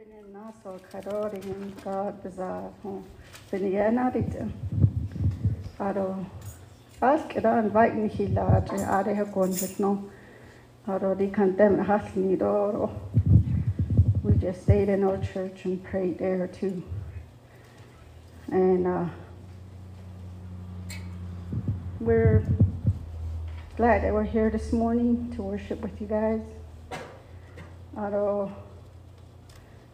Ha kon no. Aro di kantem has. We just stayed in our church and prayed there too. And uh, we're glad that we're here this morning to worship with you guys. Aro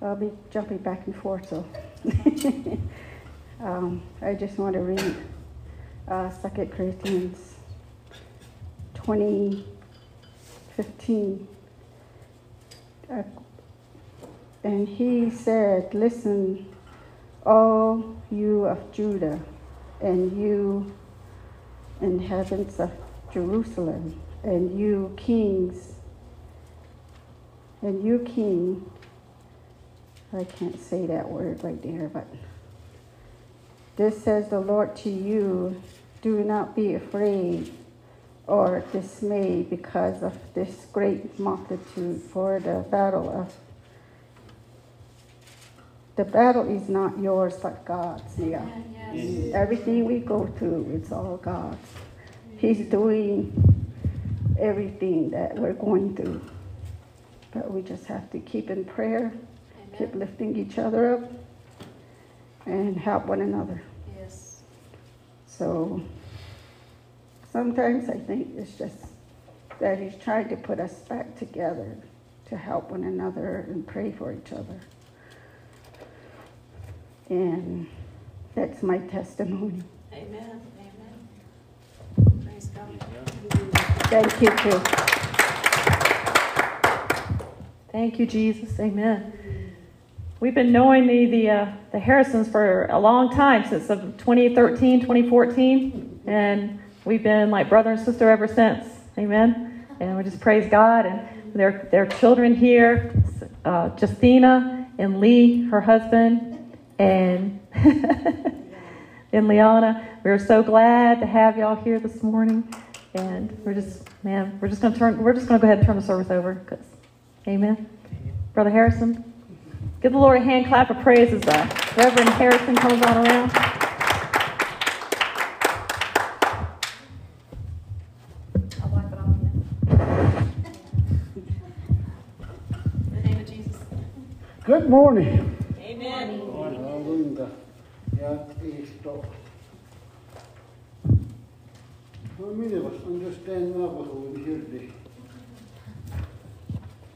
I'll be jumping back and forth, so um, I just want to read uh, 2 Corinthians 20, 15. Uh, and he said, Listen, all you of Judah, and you inhabitants of Jerusalem, and you kings, and you king I can't say that word right there, but this says the Lord to you do not be afraid or dismayed because of this great multitude, for the battle of the battle is not yours but God's. Yeah. Yes. Everything we go through, it's all God's. He's doing everything that we're going through. But we just have to keep in prayer keep lifting each other up and help one another. Yes. So sometimes I think it's just that he's trying to put us back together to help one another and pray for each other. And that's my testimony. Amen. Amen. Praise God. Thank you too. Thank you, Jesus. Amen. We've been knowing the the, uh, the Harrisons for a long time since 2013, 2014, and we've been like brother and sister ever since. Amen. And we just praise God and their their children here, uh, Justina and Lee, her husband, and and Liana. We're so glad to have y'all here this morning, and we're just man, we're just gonna turn we're just gonna go ahead and turn the service over because, Amen. Brother Harrison. Give the Lord a hand clap of praise as uh, Reverend Harrison comes on around. Good morning. Amen. How many of us understand Navajo in here today?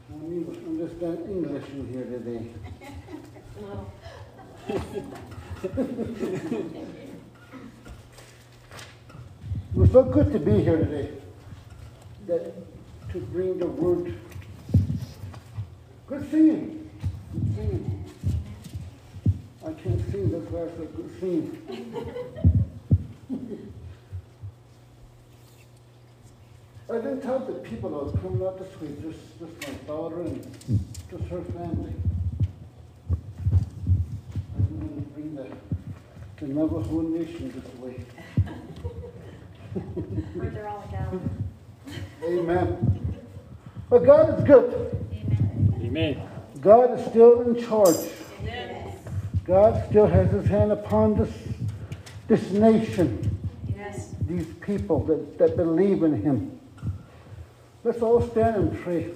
How many of us understand English in here today? We're so good to be here today that to bring the word. Good singing. Good singing. I can't sing, that's why I said good singing. I didn't tell the people I was coming out this week, just, just my daughter and just her family. I'm going to bring the, the Navajo Nation this way. Where they're all gathered. Amen. But God is good. Amen. Amen. God is still in charge. Amen. God still has his hand upon this, this nation. Yes. These people that, that believe in him. Let's all stand and pray.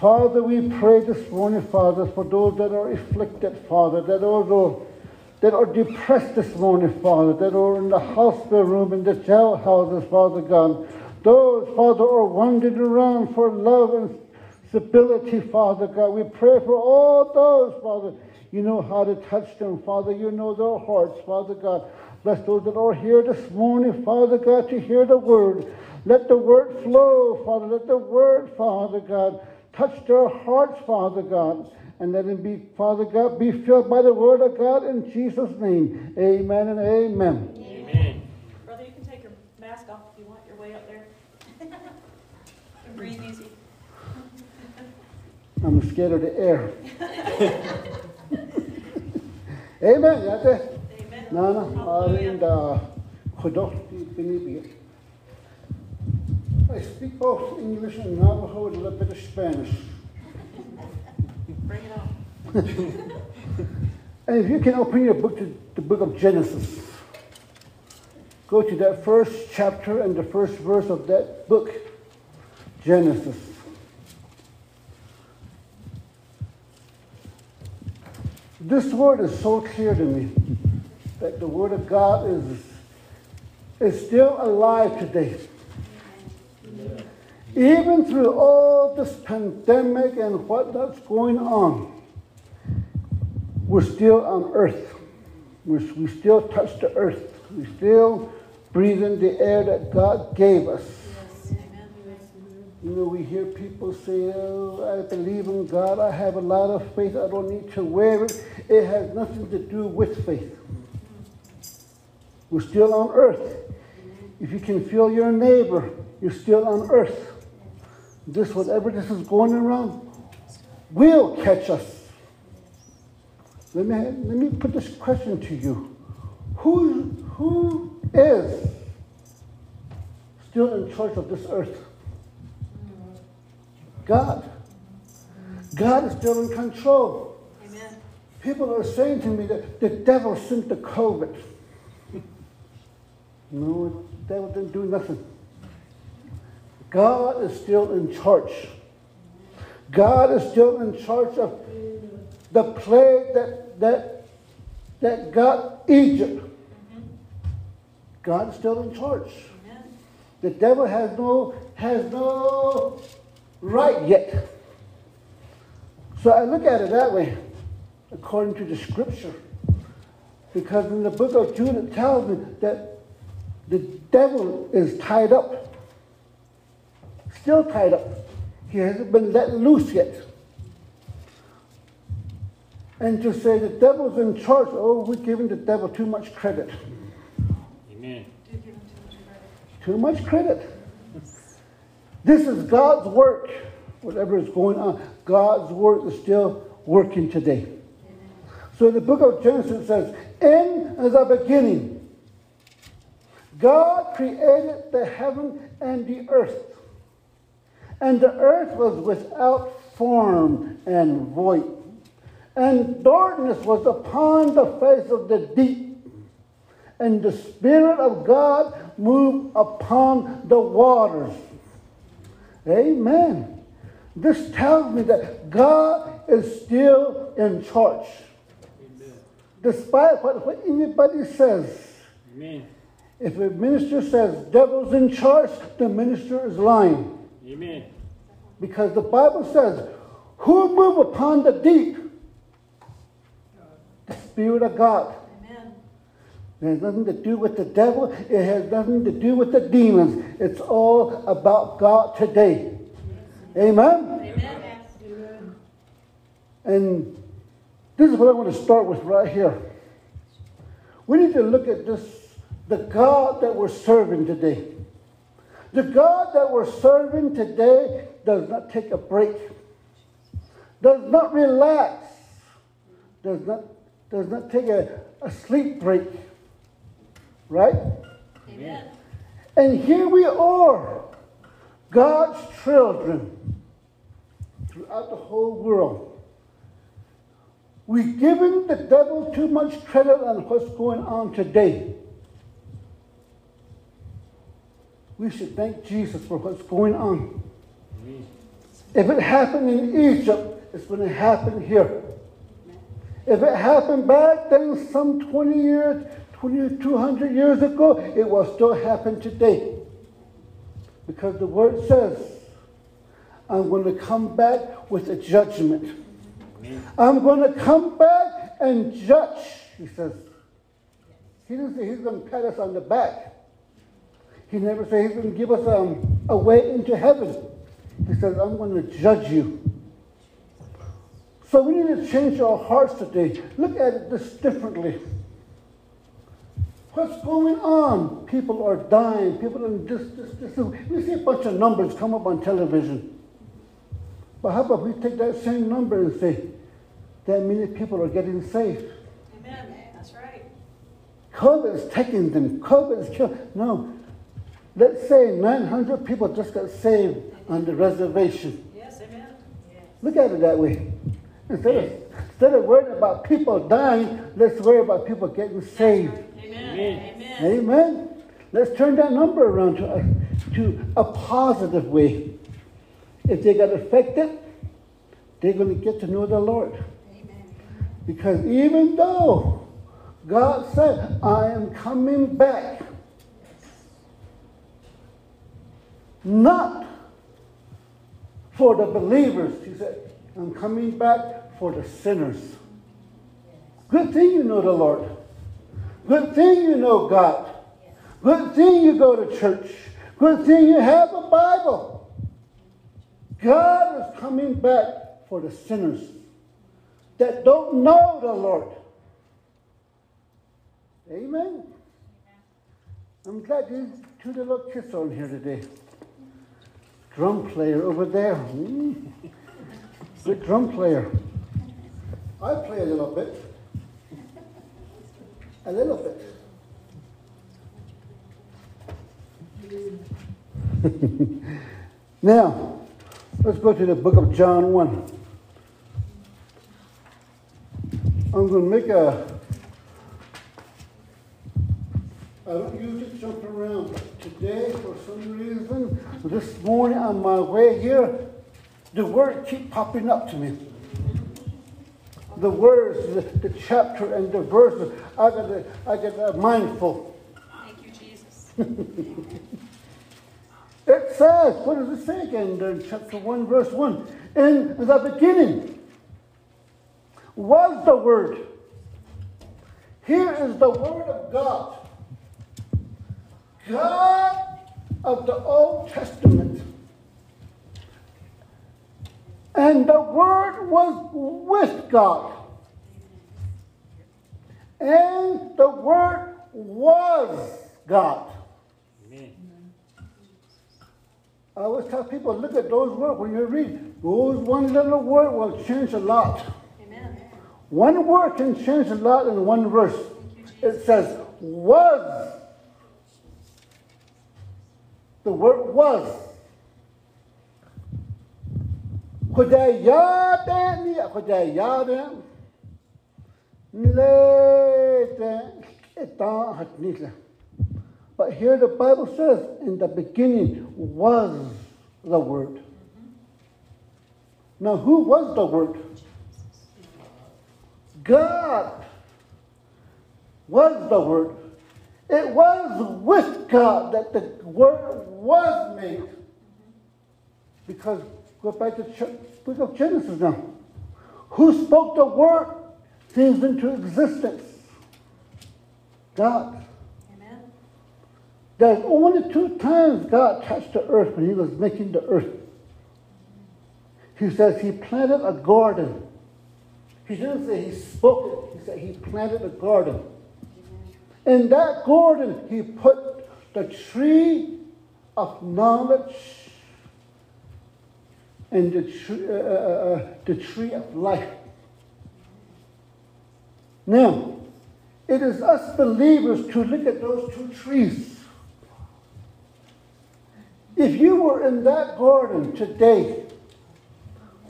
Father, we pray this morning, Father, for those that are afflicted, Father, that are that are depressed this morning, Father, that are in the hospital room, in the jail houses, Father God. Those, Father, are wandering around for love and stability, Father God. We pray for all those, Father. You know how to touch them, Father. You know their hearts, Father God. Bless those that are here this morning, Father God, to hear the word. Let the word flow, Father. Let the word, Father God, touch their hearts, Father God. And let them be, Father God, be filled by the word of God in Jesus' name. Amen and amen. Amen. Brother, you can take your mask off if you want your way up there. breathe easy. I'm scared of the air. Amen. Amen. Nana, Arinda, Khodok, Binibi. I speak both English and Navajo and a little bit of Spanish. Bring it on. And if you can open your book to the book of Genesis, go to that first chapter and the first verse of that book, Genesis. This word is so clear to me that the word of God is, is still alive today. Even through all this pandemic and what that's going on, we're still on earth. We're, we still touch the earth. We still breathe in the air that God gave us. You know, we hear people say, oh, I believe in God. I have a lot of faith. I don't need to wear it. It has nothing to do with faith. We're still on earth. If you can feel your neighbor, you're still on earth. This, whatever this is going around, will catch us. Let me, let me put this question to you. Who, who is still in charge of this earth? God. God is still in control. Amen. People are saying to me that the devil sent the COVID. No, the devil didn't do nothing. God is still in charge. God is still in charge of the plague that, that, that got Egypt. God is still in charge. The devil has no, has no right yet. So I look at it that way, according to the scripture. Because in the book of Jude, it tells me that the devil is tied up, still tied up. He hasn't been let loose yet. And to say the devil's in charge, oh, we're giving the devil too much credit. Amen. Do give him too much credit. Too much credit. This is God's work. Whatever is going on, God's work is still working today. So the book of Genesis says, In the beginning, God created the heaven and the earth. And the earth was without form and void. And darkness was upon the face of the deep. And the Spirit of God moved upon the waters. Amen. This tells me that God is still in charge. Despite what, what anybody says, Amen. if a minister says devil's in charge, the minister is lying. Amen. Because the Bible says, Who move upon the deep? The Spirit of God. Amen. It has nothing to do with the devil. It has nothing to do with the demons. It's all about God today. Amen? Amen. And this is what I want to start with right here. We need to look at this, the God that we're serving today. The God that we're serving today does not take a break, does not relax, does not, does not take a, a sleep break. Right? Amen. And here we are, God's children throughout the whole world. We've given the devil too much credit on what's going on today. We should thank Jesus for what's going on. If it happened in Egypt, it's going to happen here. If it happened back then, some 20 years, 20, 200 years ago, it will still happen today. Because the word says, I'm going to come back with a judgment. I'm going to come back and judge, he says. He didn't say he's going to pat us on the back. He never said he's going to give us um, a way into heaven. He says, I'm going to judge you. So we need to change our hearts today. Look at it this differently. What's going on? People are dying. People are this, this, this. We see a bunch of numbers come up on television. But how about we take that same number and say, that many people are getting saved? Amen. That's right. COVID is taking them. COVID is killing. No. Let's say 900 people just got saved on the reservation. Yes, amen. Look at it that way. Instead of, instead of worrying about people dying, let's worry about people getting saved. Amen. Amen. Amen. Amen. Let's turn that number around to a, to a positive way. If they got affected, they're going to get to know the Lord. Amen. Because even though God said, I am coming back, not for the believers, He said, I'm coming back for the sinners. Good thing you know the Lord. Good thing you know God. Good thing you go to church. Good thing you have a Bible. God is coming back for the sinners that don't know the Lord. Amen. I'm glad you two little kids on here today. Drum player over there. Mm. Good drum player. I play a little bit. A little bit. now, let's go to the book of John 1. I'm going to make a. I don't usually jump around, but today, for some reason, this morning on my way here, the word keep popping up to me. The words, the, the chapter, and the verses. I got to, I got to mindful. Thank you, Jesus. It says, what does it say again in chapter 1, verse 1? In the beginning was the Word. Here is the Word of God. God of the Old Testament. And the Word was with God. And the Word was God. Amen. I always tell people, look at those words when you read. Those one little word will change a lot. Amen. One word can change a lot in one verse. It says, was. The word was. But here the Bible says, in the beginning was the Word. Now, who was the Word? God was the Word. It was with God that the Word was made. Because, go back to book of Genesis now. Who spoke the Word? Things into existence. God. Amen. There's only two times God touched the earth when he was making the earth. He says he planted a garden. He didn't say he spoke it, he said he planted a garden. In that garden, he put the tree of knowledge and the tree, uh, uh, uh, the tree of life. Now, it is us believers to look at those two trees. If you were in that garden today,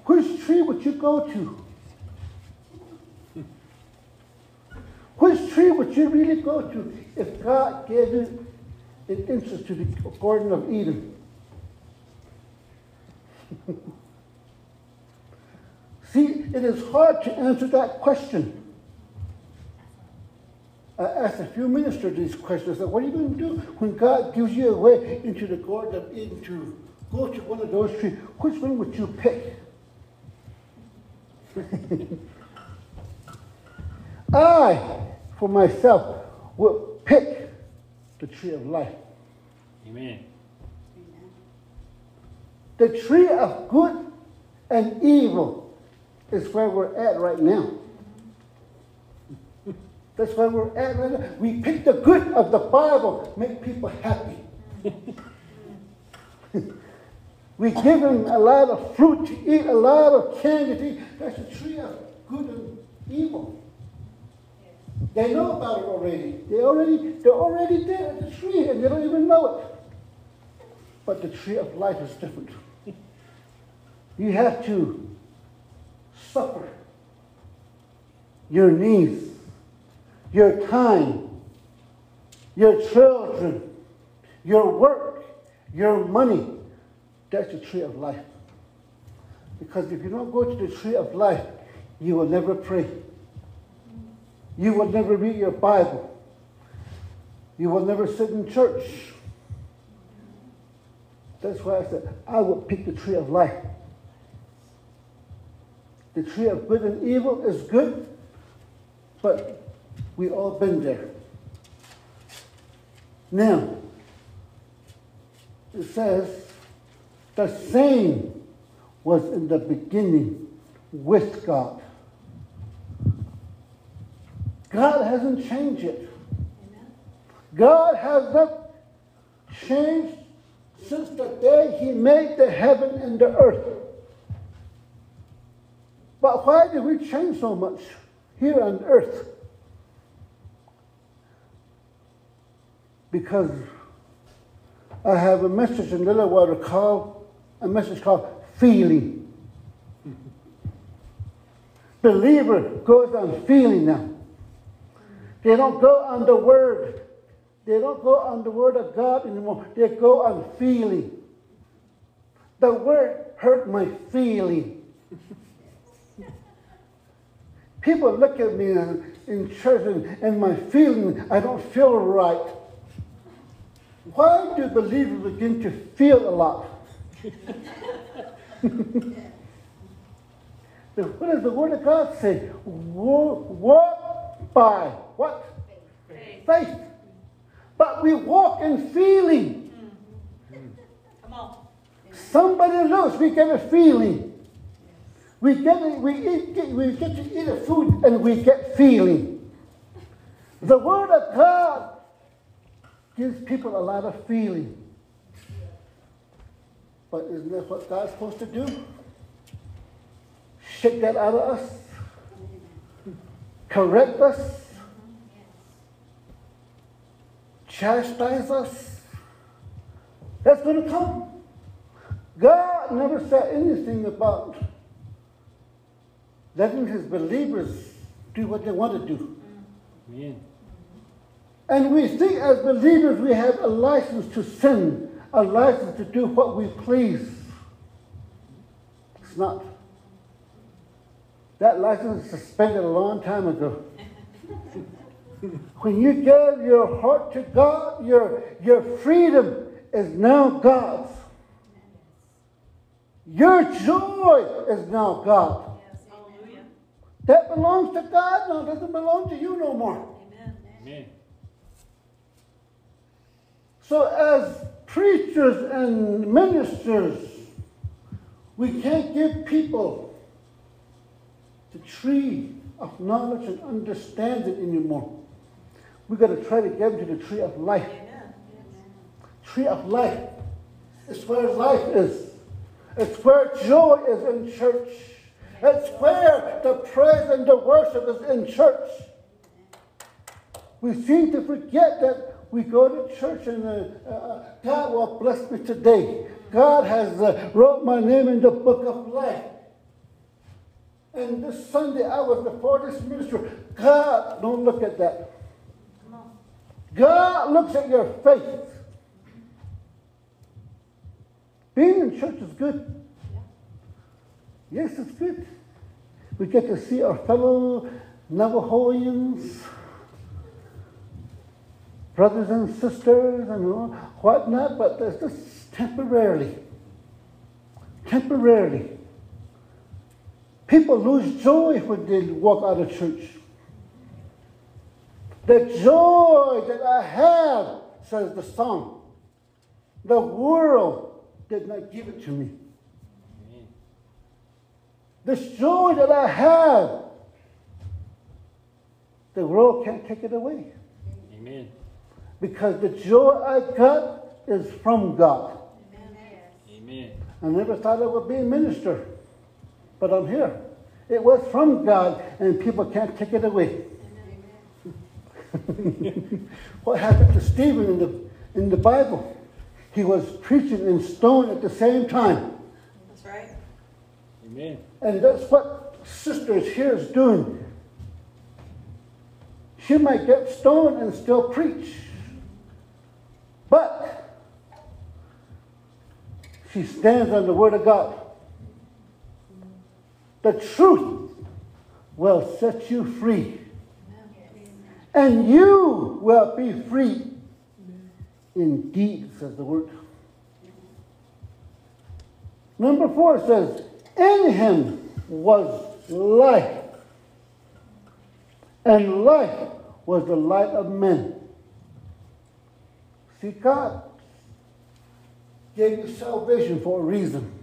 which tree would you go to? Which tree would you really go to if God gave you an entrance to the Garden of Eden? See, it is hard to answer that question. I asked a few ministers these questions. I said, what are you going to do when God gives you a way into the Garden of Eden to go to one of those trees? Which one would you pick? I, for myself, will pick the tree of life. Amen. The tree of good and evil is where we're at right now. That's where we're at right now. We pick the good of the Bible, make people happy. we give them a lot of fruit to eat, a lot of candy to eat. That's the tree of good and evil. They know about it already. They already they're already there at the tree and they don't even know it. But the tree of life is different. You have to suffer your needs, your time, your children, your work, your money. That's the tree of life. Because if you don't go to the tree of life, you will never pray. You will never read your Bible. You will never sit in church. That's why I said I will pick the tree of life. The tree of good and evil is good, but we all been there. Now, it says, the same was in the beginning with God. God hasn't changed it. God has not changed since the day He made the heaven and the earth. But why did we change so much here on earth? Because I have a message in Little Water called a message called feeling. Believer goes on feeling now. They don't go on the word. They don't go on the word of God anymore. They go on feeling. The word hurt my feeling. People look at me in, in church and, and my feeling, I don't feel right. Why do believers begin to feel a lot? what does the Word of God say? Walk by what? Faith. Faith. But we walk in feeling. Come on. Somebody knows we get a feeling. We get we eat, get, we get to eat a food and we get feeling. The Word of God gives people a lot of feeling. But isn't that what God's supposed to do? Shake that out of us, correct us, chastise us. That's going to come. God never said anything about letting his believers do what they want to do. Amen. And we think as believers we have a license to sin, a license to do what we please. It's not. That license is suspended a long time ago. when you give your heart to God, your, your freedom is now God's. Your joy is now God. Yes. That belongs to God now, it doesn't belong to you no more. Amen. Amen. So, as preachers and ministers, we can't give people the tree of knowledge and understanding anymore. We've got to try to get to the tree of life. Tree of life. It's where life is. It's where joy is in church. It's where the praise and the worship is in church. We seem to forget that we go to church and uh, uh, God will bless me today. God has uh, wrote my name in the book of life. And this Sunday I was the this minister. God, don't look at that. God looks at your faith. Being in church is good. Yes, it's good. We get to see our fellow Navajoans, brothers and sisters, and whatnot, but that's just temporarily. Temporarily. People lose joy when they walk out of church. The joy that I have, says the song, the world did not give it to me. Amen. This joy that I have, the world can't take it away. Amen. Because the joy I got is from God. Amen. I never thought I would be a minister, but I'm here. It was from God, and people can't take it away. what happened to Stephen in the, in the Bible? He was preaching and stoned at the same time. That's right. Amen. And that's what sisters here is doing. She might get stoned and still preach. But she stands on the Word of God. The truth will set you free. And you will be free indeed, says the Word. Number four says, In him was life, and life was the light of men. See, God gave you salvation for a reason.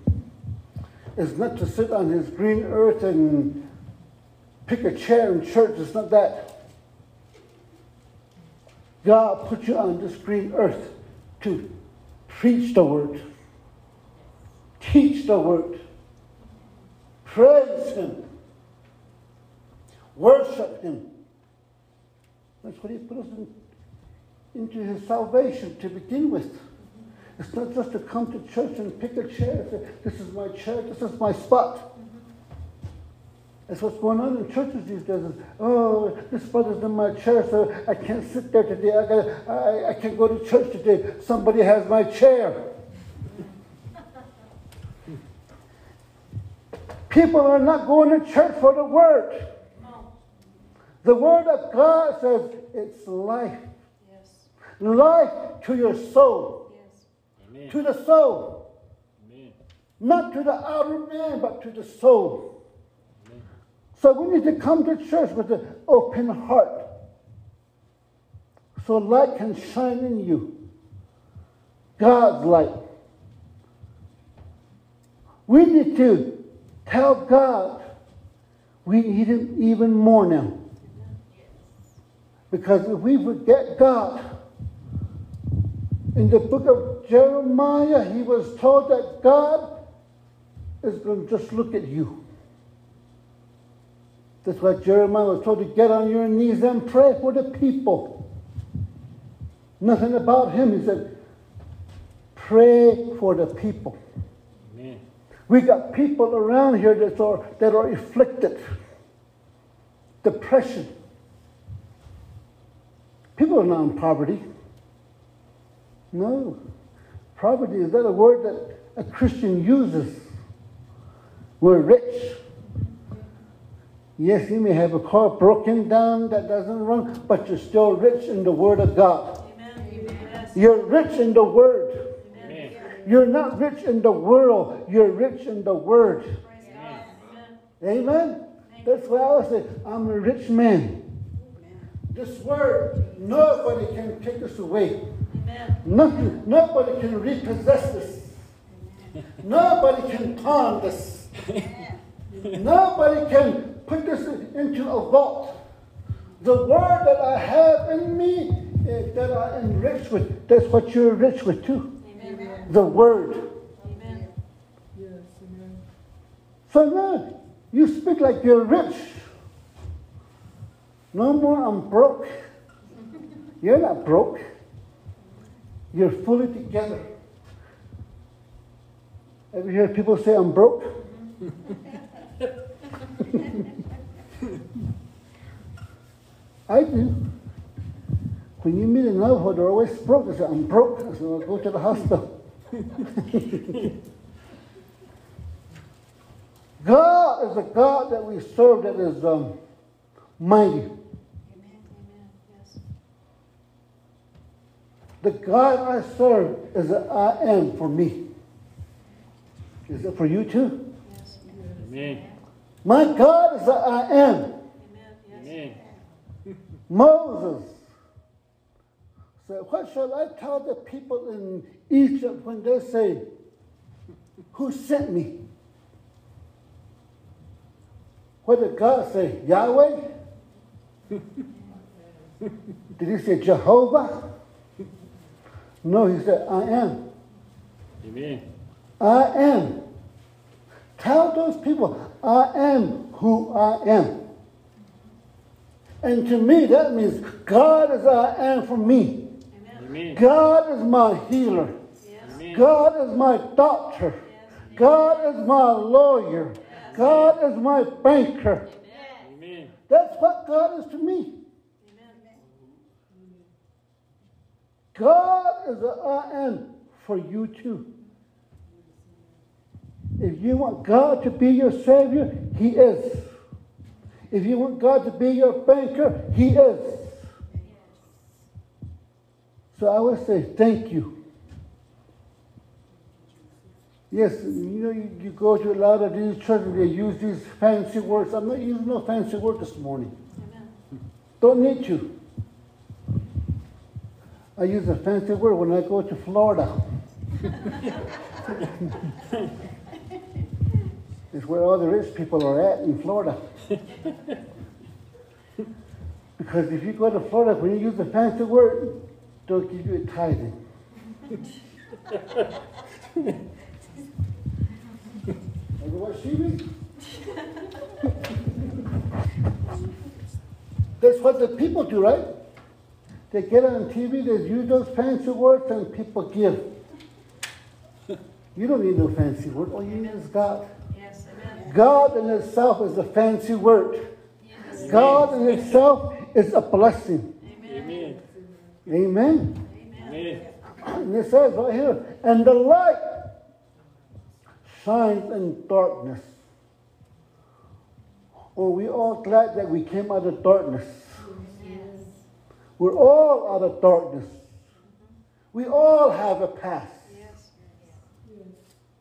It's not to sit on his green earth and pick a chair in church. It's not that. God put you on this green earth to preach the word, teach the word, praise him, worship him. That's what he put us in, into his salvation to begin with. It's not just to come to church and pick a chair. Say, this is my chair. This is my spot. That's what's going on in churches these days. Is, oh, this brother's in my chair, so I can't sit there today. I, got I, I can't go to church today. Somebody has my chair. People are not going to church for the word. The word of God says it's life. Yes. Life to your soul. Amen. To the soul. Amen. Not to the outer man, but to the soul. Amen. So we need to come to church with an open heart. So light can shine in you. God's light. We need to tell God we need Him even more now. Because if we forget God, in the book of Jeremiah, he was told that God is going to just look at you. That's why Jeremiah was told to get on your knees and pray for the people. Nothing about him. He said, pray for the people. Amen. We got people around here that are, that are afflicted. Depression. People are not in poverty. No. Poverty is that a word that a Christian uses? We're rich. Yes, you may have a car broken down that doesn't run, but you're still rich in the Word of God. Amen. You're rich in the Word. Amen. You're not rich in the world, you're rich in the Word. Amen. Amen? That's why I say, I'm a rich man. This Word, nobody can take us away. Amen. Nothing, nobody can repossess this. Nobody can pawn this. Nobody can put this into a vault. The word that I have in me, eh, that I am rich with, that's what you're rich with too. Amen. The word. Amen. So now, you speak like you're rich. No more, I'm broke. You're not broke. You're fully together. Ever hear people say, I'm broke? I do. When you meet a Navajo, they're always broke. They say, I'm broke. I say, well, go to the hospital. God is a God that we serve that is um, mighty. Amen. Amen. Yes. The God I serve is an I am for me. Is it for you too? Yes. Amen. My God is an I am. Amen. Yes. Amen. Moses said, What shall I tell the people in Egypt when they say, Who sent me? What did God say? Yahweh? did he say Jehovah? No, he said, I am. Amen. I am. Tell those people, I am who I am. And to me, that means God is I am for me. Amen. Amen. God is my healer. Yes. God is my doctor. God is my lawyer. God is my banker. Amen. That's what God is to me. Amen. God is the I am for you too. If you want God to be your Savior, He is. If you want God to be your banker, He is. So I would say thank you. Yes, you know, you, you go to a lot of these churches, they use these fancy words. I'm not using no fancy word this morning. Amen. Don't need to. I use a fancy word when I go to Florida. it's where all the rich people are at in Florida. because if you go to Florida, when you use a fancy word, they'll give you a tithing. What she means? That's what the people do, right? They get on TV, they use those fancy words, and people give. You don't need no fancy word. All you need is God. Yes, amen. God in itself is a fancy word. Yes. God in itself is a blessing. Amen. Amen. Amen. Amen. Amen. And it says right here, and the light shines in darkness. Oh, we all glad that we came out of darkness? We're all out of darkness. We all have a past.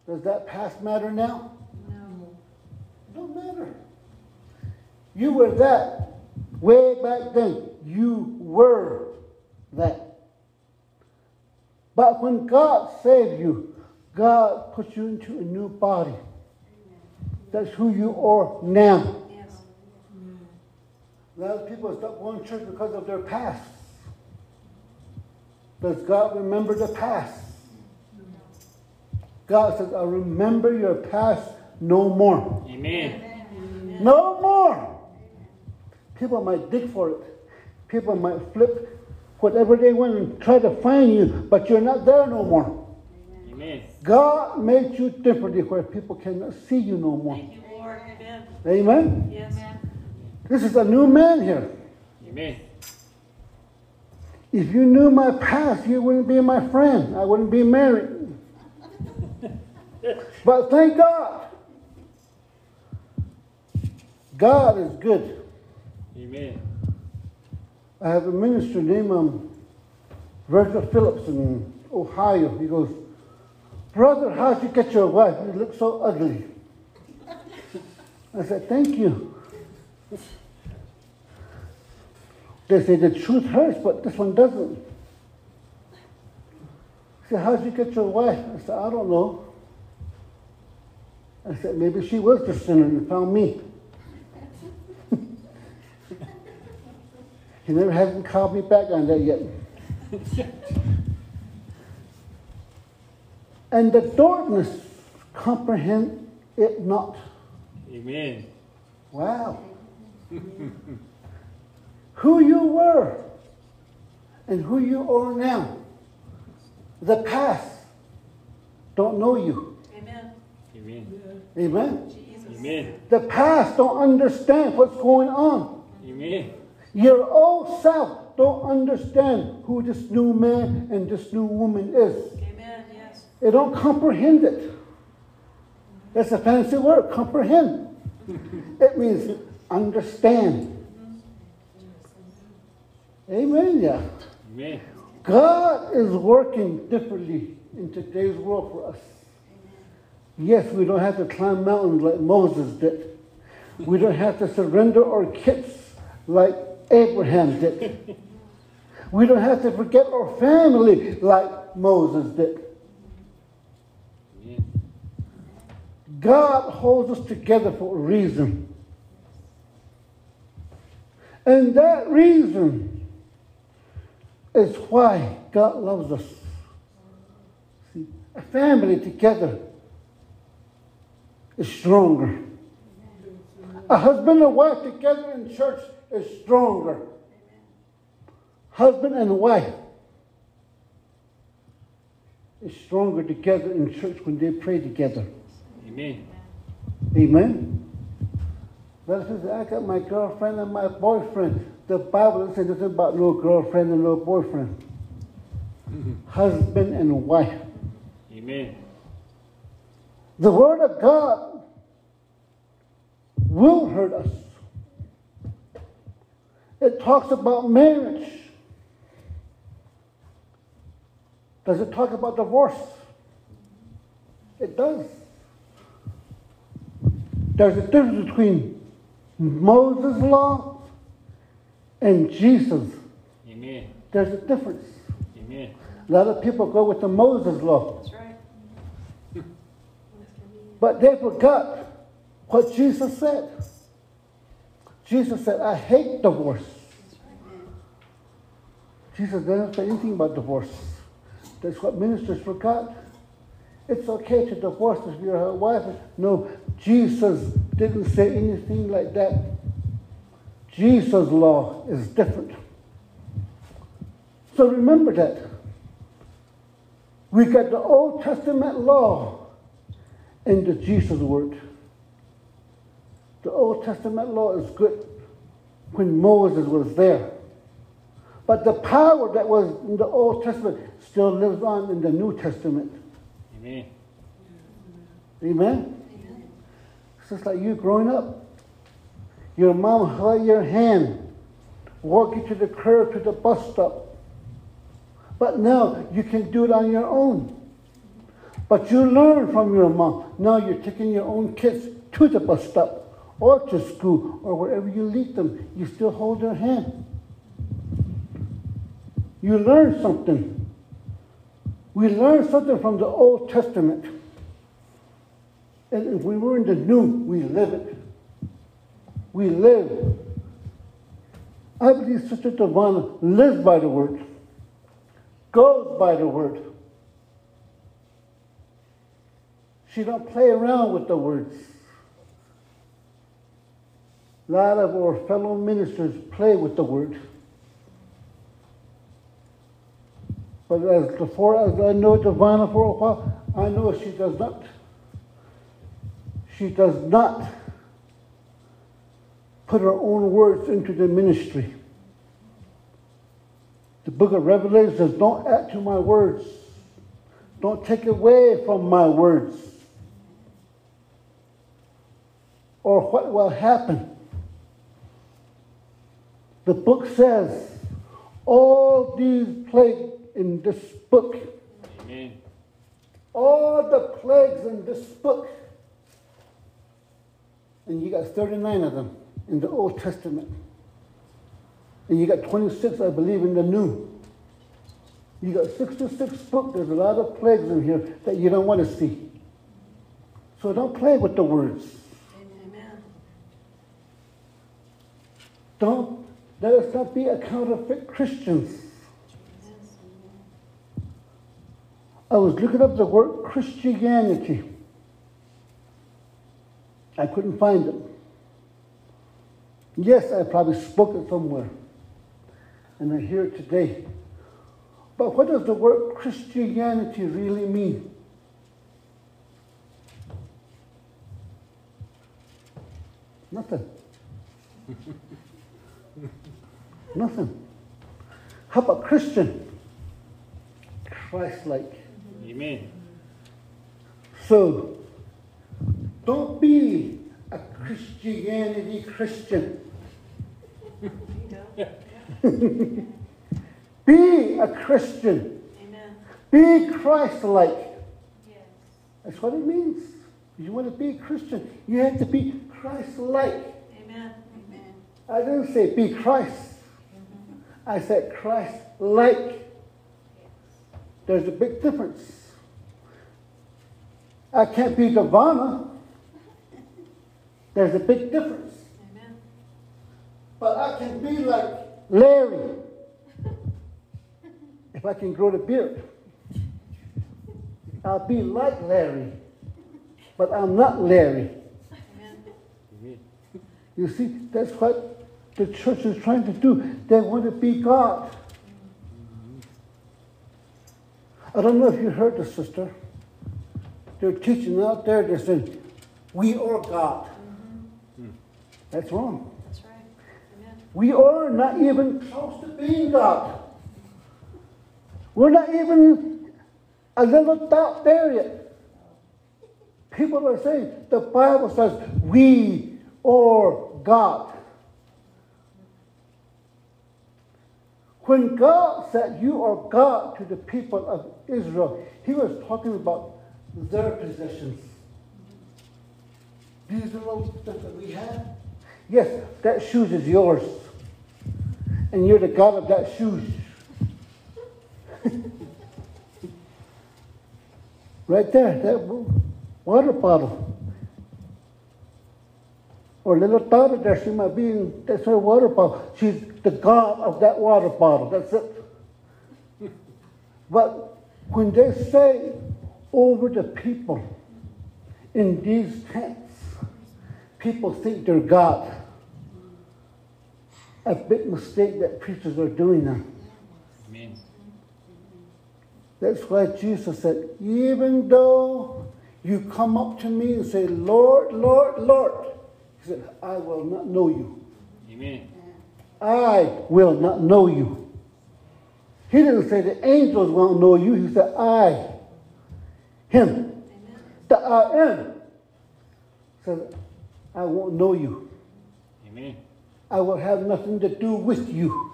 Does that past matter now? No. It don't matter. You were that way back then. You were that. But when God saved you, God put you into a new body. That's who you are now. Yes. A lot of people stop going to church because of their past. Does God remember the past? God says, I remember your past no more. Amen. No more. People might dig for it. People might flip whatever they want and try to find you, but you're not there no more. Amen. God made you differently where people cannot see you no more. Thank you, Lord. Amen. Amen? This is a new man here. Amen. If you knew my past, you wouldn't be my friend. I wouldn't be married. but thank God. God is good. Amen. I have a minister named um, Virgil Phillips in Ohio. He goes, Brother, how'd you get your wife? You look so ugly. I said, Thank you. They say the truth hurts, but this one doesn't. He said, How'd you get your wife? I said, I don't know. I said, Maybe she was the sinner and found me. He never hasn't called me back on that yet. and the darkness comprehend it not. Amen. Wow. who you were and who you are now. The past don't know you. Amen. Amen. Amen. Jesus. Amen. The past don't understand what's going on. Amen. Your old self don't understand who this new man and this new woman is. Amen. Yes. They don't comprehend it. That's a fancy word, comprehend. it means understand. Amen, yeah. Amen. God is working differently in today's world for us. Yes, we don't have to climb mountains like Moses did. We don't have to surrender our kids like Abraham did. We don't have to forget our family like Moses did. God holds us together for a reason. And that reason is why God loves us. See, a family together is stronger. A husband and wife together in church is stronger. Husband and wife is stronger together in church when they pray together. Amen. Amen. That says, I got my girlfriend and my boyfriend. The Bible doesn't say nothing about no girlfriend and no boyfriend. husband and wife. Amen. The Word of God will hurt us. It talks about marriage. Does it talk about divorce? It does. There's a difference between Moses' law and Jesus. Amen. There's a difference. Amen. A lot of people go with the Moses law. That's right. But they forgot what Jesus said. Jesus said, I hate divorce. Jesus didn't say anything about divorce. That's what ministers forgot. It's okay to divorce if you're a wife. No, Jesus didn't say anything like that. Jesus' law is different. So remember that. We got the Old Testament law and the Jesus word. The Old Testament law is good when Moses was there. But the power that was in the Old Testament still lives on in the New Testament. Amen. Amen? Just like you growing up. Your mom held your hand, walk you to the curb to the bus stop. But now you can do it on your own. But you learn from your mom. Now you're taking your own kids to the bus stop or to school or wherever you lead them. You still hold their hand. You learn something. We learn something from the Old Testament. And if we were in the new, we live it. We live. I believe Sister Devana lives by the word, goes by the word. She don't play around with the words. A lot of our fellow ministers play with the word. But as before as I know Devana for a while, I know she does not. She does not put her own words into the ministry. The book of Revelation says, Don't add to my words. Don't take away from my words. Or what will happen? The book says, all these plagues in this book, Amen. all the plagues in this book, and you got 39 of them in the Old Testament. And you got 26, I believe, in the New. You got 66 books. There's a lot of plagues in here that you don't want to see. So don't play with the words. Amen. Don't let us not be a counterfeit Christians. I was looking up the word Christianity. I couldn't find them. Yes, I probably spoke it somewhere. And I hear it today. But what does the word Christianity really mean? Nothing. Nothing. How about Christian? Christ like. Amen. So, don't be a Christianity Christian. Be a Christian. Amen. Be Christ like. Yes. That's what it means. If you want to be a Christian, you have to be Christ like. Amen. Amen. I didn't say be Christ. I said Christ like. There's a big difference. I can't be Devana. There's a big difference. Amen. But I can be like Larry. If I can grow the beard. I'll be like Larry. But I'm not Larry. Amen. You see, that's what the church is trying to do. They want to be God. I don't know if you heard the sister. They're teaching out there, they're saying, we are God. That's wrong. That's right. Amen. We are not even close to being God. We're not even a little doubt there yet. People are saying the Bible says we are God. When God said you are God to the people of Israel, he was talking about their possessions. These little stuff that we have, yes, that shoes is yours. And you're the God of that shoes. right there, that water bottle. Or little daughter there, she might be in, that's her water bottle. She's the God of that water bottle. That's it. But when they say over the people in these tents, people think they're God. A big mistake that preachers are doing now. Amen. That's why Jesus said, even though you come up to me and say, Lord, Lord, Lord, he said, I will not know you. Amen. I will not know you. He didn't say the angels won't know you. He said, I, him, the I am, said, I won't know you. Amen. I will have nothing to do with you.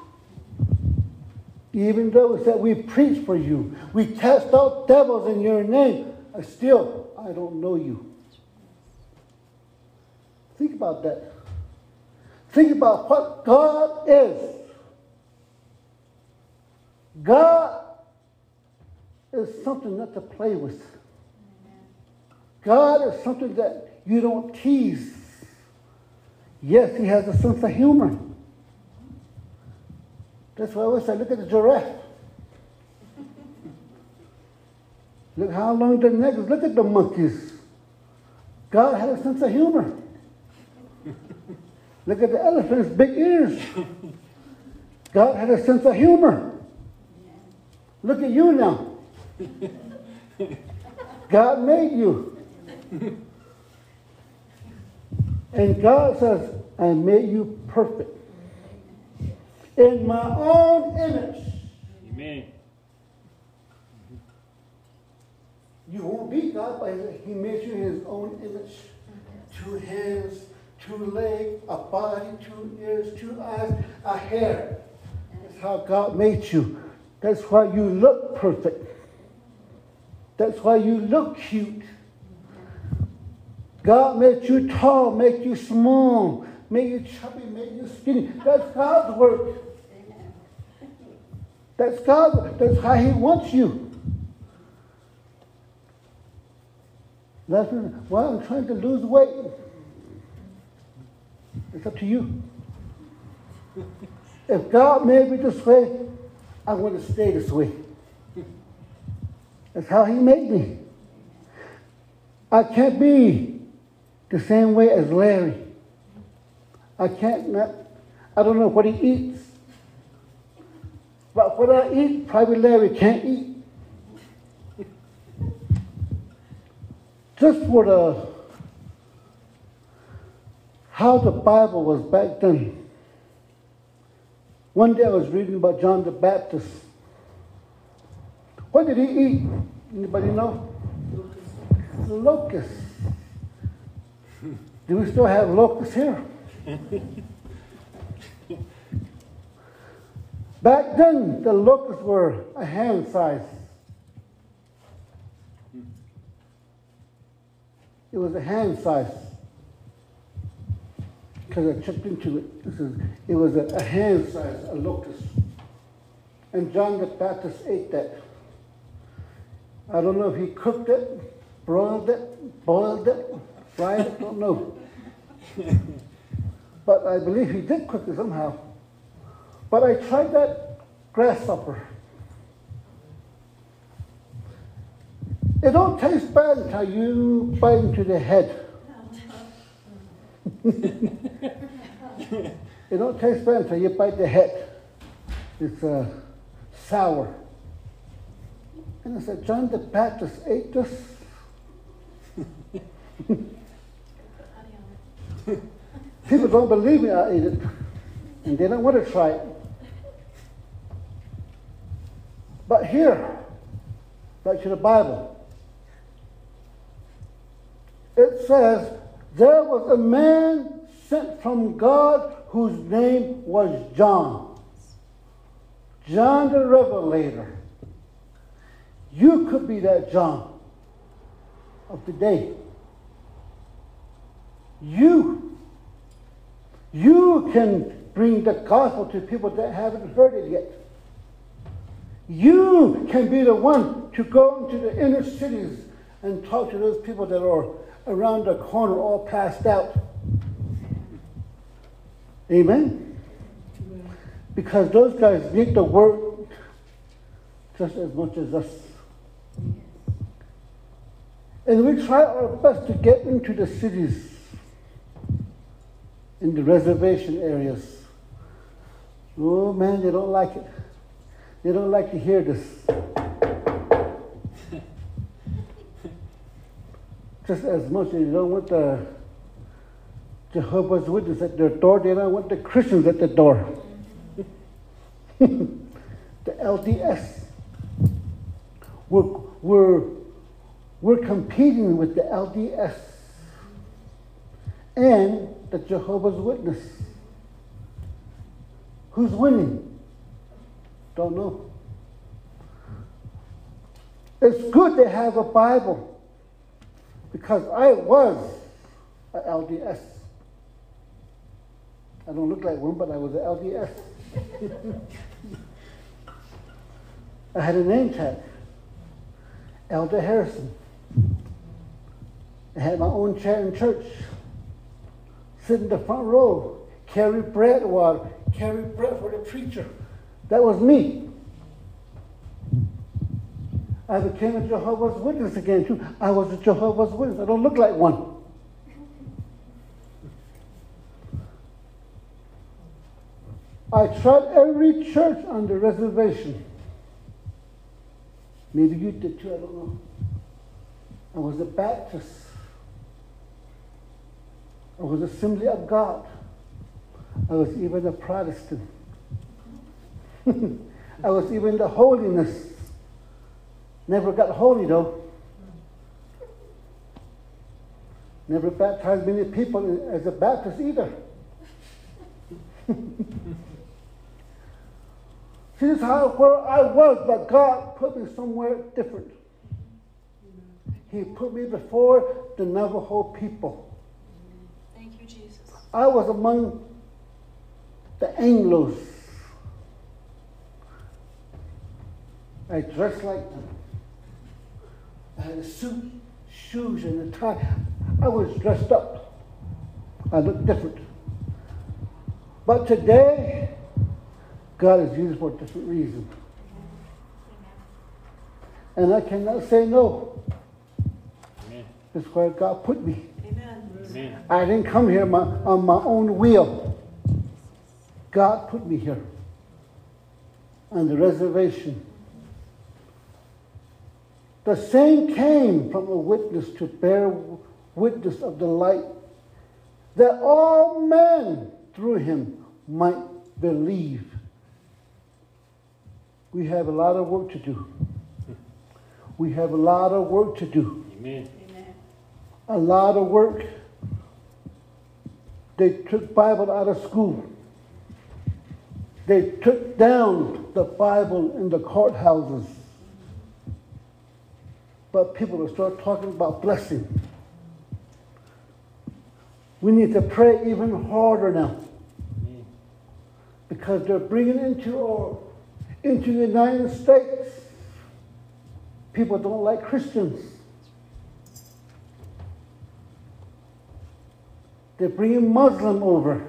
Even though it said we preach for you, we cast out devils in your name, I still, I don't know you. Think about that. Think about what God is. God is something not to play with. God is something that you don't tease. Yes, he has a sense of humor. That's why I always say, look at the giraffe. look how long the neck is. Look at the monkeys. God had a sense of humor. look at the elephant's big ears. God had a sense of humor. Look at you now. God made you. And God says, I made you perfect. In my own image. Amen. You won't be God, but He made you in His own image. Two hands, two legs, a body, two ears, two eyes, a hair. That's how God made you. That's why you look perfect. That's why you look cute. God made you tall, make you small, make you chubby, make you skinny. That's God's work. That's God. That's how He wants you. That's why I'm trying to lose weight. It's up to you. If God made me this way, I want to stay this way. That's how He made me. I can't be the same way as Larry. I can't not, I don't know what he eats. But what I eat, probably Larry can't eat. Just for the uh, how the Bible was back then. One day I was reading about John the Baptist. What did he eat? Anybody know? Locusts. Do we still have locusts here? Back then, the locusts were a hand size. It was a hand size. Because I checked into it. This is, it was a, a hand size, a locust. And John the Baptist ate that. I don't know if he cooked it, broiled it, boiled it, it, don't know. but I believe he did cook it somehow. But I tried that grasshopper. It don't taste bad until you bite into the head. it don't taste bad until you bite the head. It's uh, sour. And I said, John the Baptist ate this. People don't believe me I ate it. And they don't want to try it. But here, back to the Bible, it says, There was a man sent from God whose name was John. John the Revelator. You could be that John of the day. You. You can bring the gospel to people that haven't heard it yet. You can be the one to go into the inner cities and talk to those people that are around the corner all passed out. Amen? Because those guys need the word just as much as us. And we try our best to get into the cities, in the reservation areas. Oh man, they don't like it. They don't like to hear this. Just as much as they don't want the Jehovah's Witnesses at their door, they don't want the Christians at the door. the LDS. We're, we're, we're competing with the LDS and the Jehovah's Witness. Who's winning? Don't know. It's good to have a Bible because I was a LDS. I don't look like one, but I was an LDS. I had a name tag, Elder Harrison. I had my own chair in church, sit in the front row, carry bread while carry bread for the preacher. That was me. I became a Jehovah's Witness again too. I was a Jehovah's Witness. I don't look like one. I tried every church on the reservation. Maybe you did too, I don't know. I was a Baptist. I was Assembly of God. I was even a Protestant. I was even the holiness. Never got holy though. Never baptized many people as a Baptist either. See, this is how where I was, but God put me somewhere different. He put me before the Navajo people. Thank you, Jesus. I was among the Anglos. I dressed like them. I had a suit, shoes, and a tie. I was dressed up. I looked different. But today, God is used for a different reason. And I cannot say no. Amen. That's where God put me. Amen. Amen. I didn't come here my, on my own will. God put me here on the reservation. The same came from a witness to bear witness of the light, that all men through him might believe. We have a lot of work to do. We have a lot of work to do. Amen. Amen. A lot of work. They took Bible out of school. They took down the Bible in the courthouses. But people will start talking about blessing. We need to pray even harder now because they're bringing into our into the United States. People don't like Christians. They're bringing Muslim over.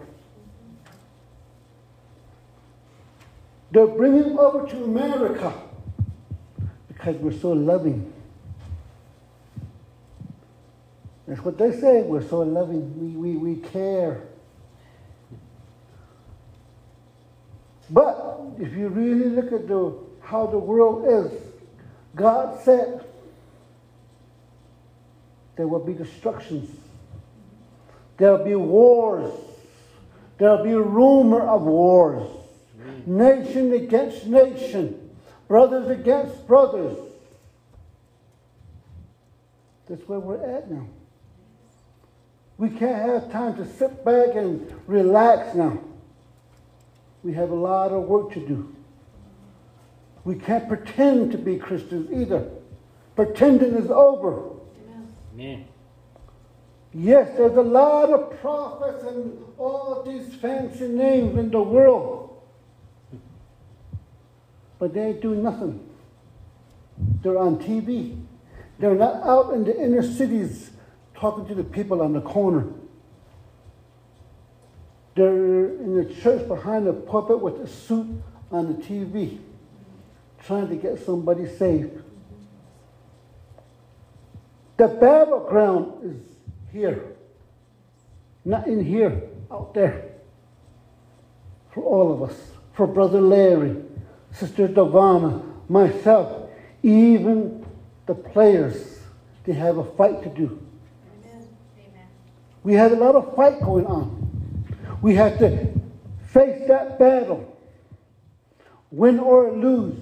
They're bringing over to America because we're so loving. That's what they say. We're so loving. We, we, we care. But if you really look at the, how the world is, God said there will be destructions. There'll be wars. There'll be rumor of wars. Nation against nation. brothers against brothers. That's where we're at now. We can't have time to sit back and relax now. We have a lot of work to do. We can't pretend to be Christians either. Pretending is over. Amen. Yes, there's a lot of prophets and all these fancy names in the world. But they do nothing. They're on TV. They're not out in the inner cities talking to the people on the corner. They're in the church behind the pulpit with a suit on the TV, trying to get somebody saved. The battleground is here, not in here, out there. For all of us, for Brother Larry, Sister Davana, myself, even the players, they have a fight to do. Amen. We have a lot of fight going on. We have to face that battle, win or lose.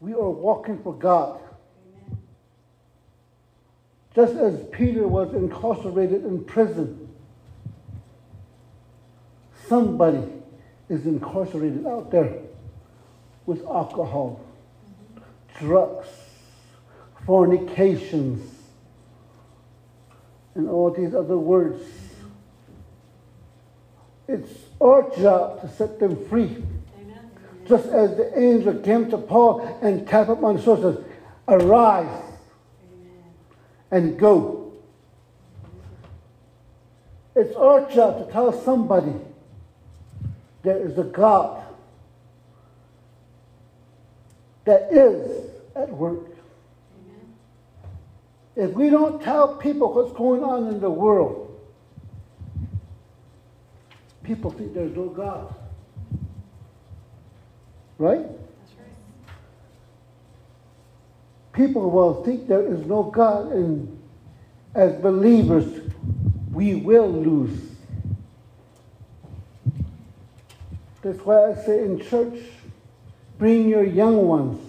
We are walking for God. Just as Peter was incarcerated in prison, somebody is incarcerated out there with alcohol, drugs, fornications, and all these other words. It's our job to set them free. Just as the angel came to Paul and tapped him on the shoulder, Arise and go. It's our job to tell somebody there is a God that is at work. If we don't tell people what's going on in the world, people think there's no God. Right? People will think there is no God, and as believers, we will lose. That's why I say in church, bring your young ones.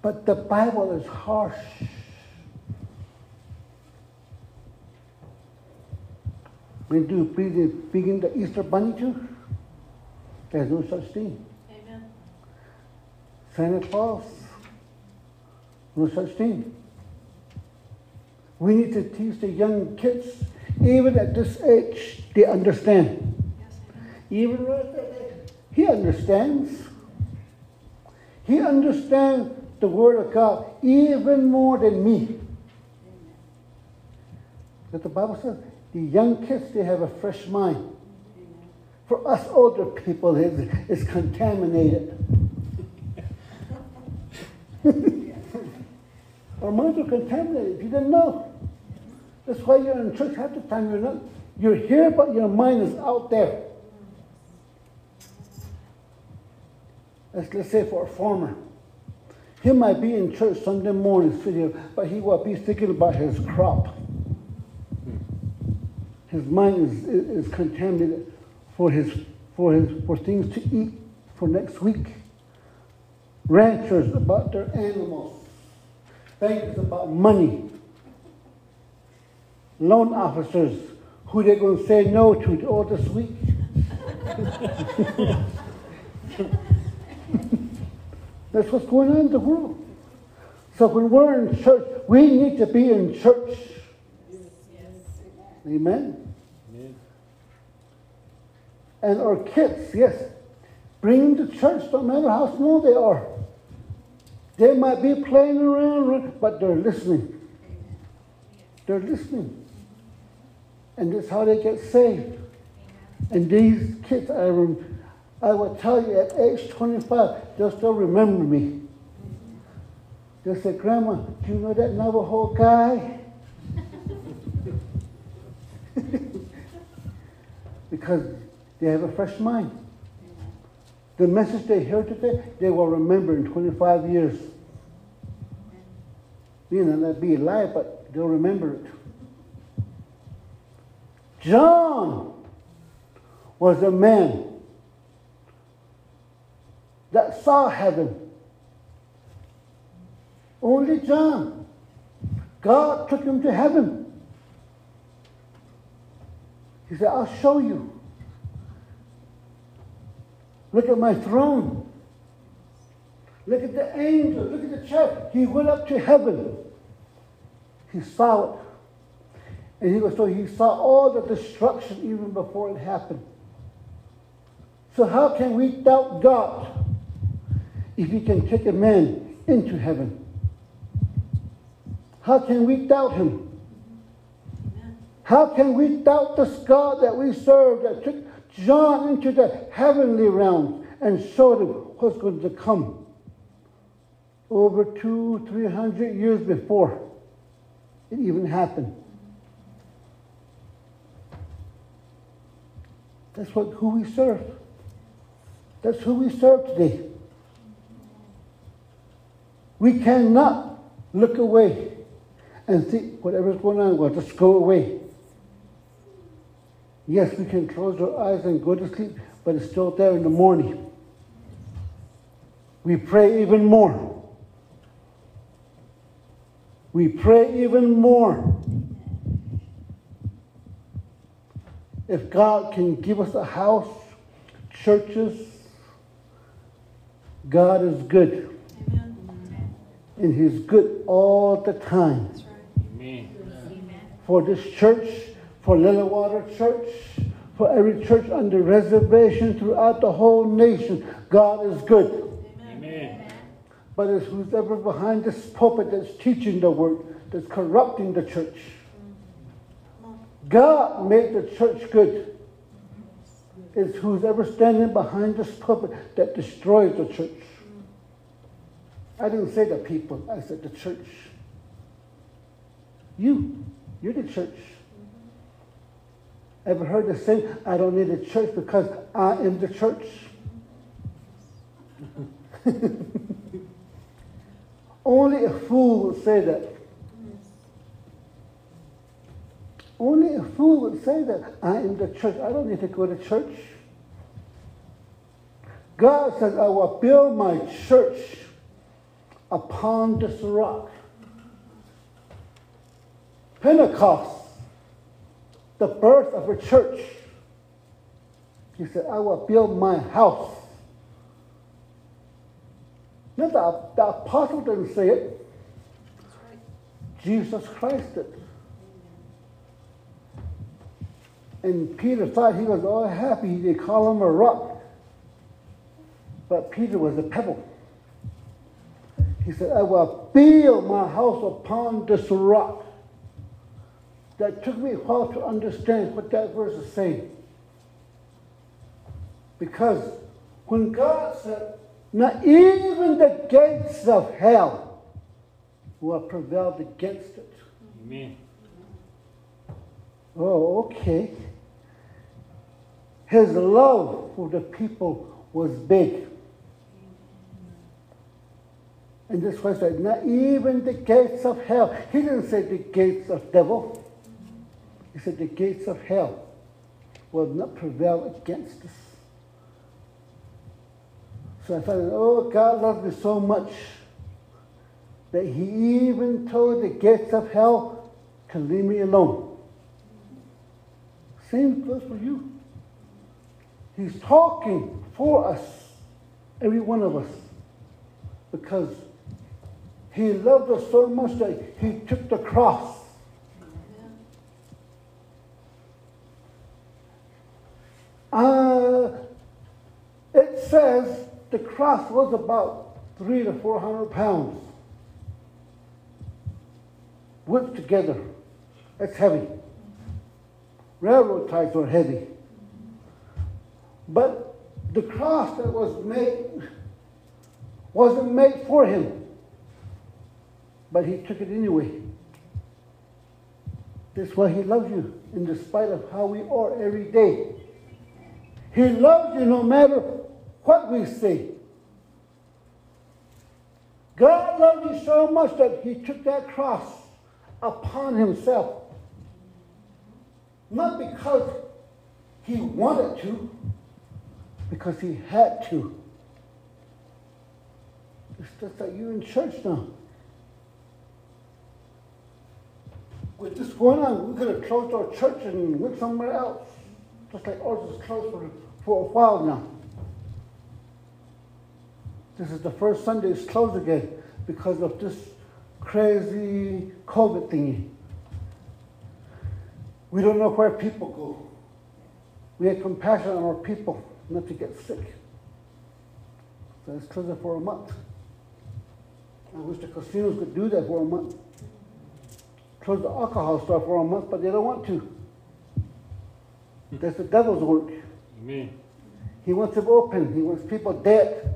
But the Bible is harsh. When do begin, begin the Easter bunny too. There's no such thing. Santa Claus, no such thing. We need to teach the young kids, even at this age, they understand. Even he understands. He understands the Word of God even more than me. But the Bible says the young kids, they have a fresh mind. For us older people, it's, it's contaminated. Our minds are contaminated. If you didn't know, that's why you're in church half the time. You're not. You're here, but your mind is out there. Let's, let's say for a farmer. He might be in church Sunday morning sitting, here, but he will be thinking about his crop. His mind is, is, is contaminated for his for his for things to eat for next week. Ranchers about their animals. Bankers about money. Loan officers who they're going to say no to all this week. That's what's going on in the world. So when we're in church, we need to be in church. Amen. Amen. And our kids, yes, bring them to church, no matter how small they are. They might be playing around, but they're listening. They're listening. And that's how they get saved. And these kids, I, rem- I will tell you, at age 25, they'll still remember me. They'll say, Grandma, do you know that Navajo guy? because they have a fresh mind. The message they hear today, they will remember in 25 years. You know, not be alive, but they'll remember it. John was a man that saw heaven. Only John. God took him to heaven. He said, I'll show you. Look at my throne. Look at the angel. Look at the church. He went up to heaven. He saw it. And he was so he saw all the destruction even before it happened. So how can we doubt God if he can take a man into heaven? How can we doubt him? How can we doubt this God that we serve that took John into the heavenly realm and showed him what's going to come over two, three hundred years before it even happened? That's what who we serve. That's who we serve today. We cannot look away and think whatever's going on, well, just go away. Yes, we can close our eyes and go to sleep, but it's still there in the morning. We pray even more. We pray even more. If God can give us a house, churches, God is good. Amen. And He's good all the time. That's right. Amen. For this church, for Little Water Church, for every church under reservation throughout the whole nation, God is good. Amen. But it's who's ever behind this pulpit that's teaching the word, that's corrupting the church. God made the church good. It's who's ever standing behind this pulpit that destroys the church. I didn't say the people, I said the church. You, you're the church. Ever heard the saying, I don't need a church because I am the church? Only a fool would say that. Only a fool would say that. I am the church. I don't need to go to church. God says, I will build my church upon this rock. Pentecost, the birth of a church. He said, I will build my house. Now, the, the apostle didn't say it. Jesus Christ did. And Peter thought he was all happy. They call him a rock. But Peter was a pebble. He said, I will build my house upon this rock. That took me a while to understand what that verse is saying. Because when God said, not even the gates of hell will prevail against it. Amen. Oh, okay. His love for the people was big. And this was said, not even the gates of hell. He didn't say the gates of devil. He said the gates of hell will not prevail against us. So I thought, oh, God loves me so much that he even told the gates of hell to leave me alone. Same goes for you. He's talking for us, every one of us, because he loved us so much that he took the cross. Uh, it says the cross was about three to four hundred pounds whipped together. That's heavy. Railroad ties are heavy. But the cross that was made wasn't made for him. But he took it anyway. That's why he loves you in despite of how we are every day. He loves you no matter what we say. God loved you so much that he took that cross upon himself. Not because he wanted to, because he had to. It's just like you in church now. With this going on, we could have closed our church and went somewhere else. Just like ours is closed for, for a while now. This is the first Sunday it's closed again because of this crazy COVID thingy. We don't know where people go. We had compassion on our people not to get sick. So it's closed for a month. I wish the casinos could do that for a month. Close the alcohol store for a month, but they don't want to. That's the devil's work. Amen. He wants them open. He wants people dead.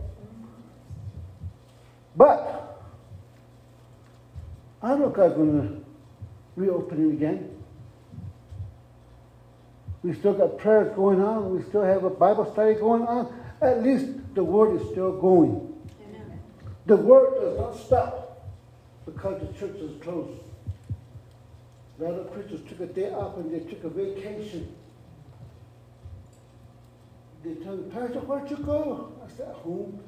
But I don't know if God's going to reopen it again. We still got prayers going on. We still have a Bible study going on. At least the word is still going. Amen. The word does not stop because the church is closed. A lot of preachers took a day off and they took a vacation. They told me, Pastor, where'd you go? I said, home.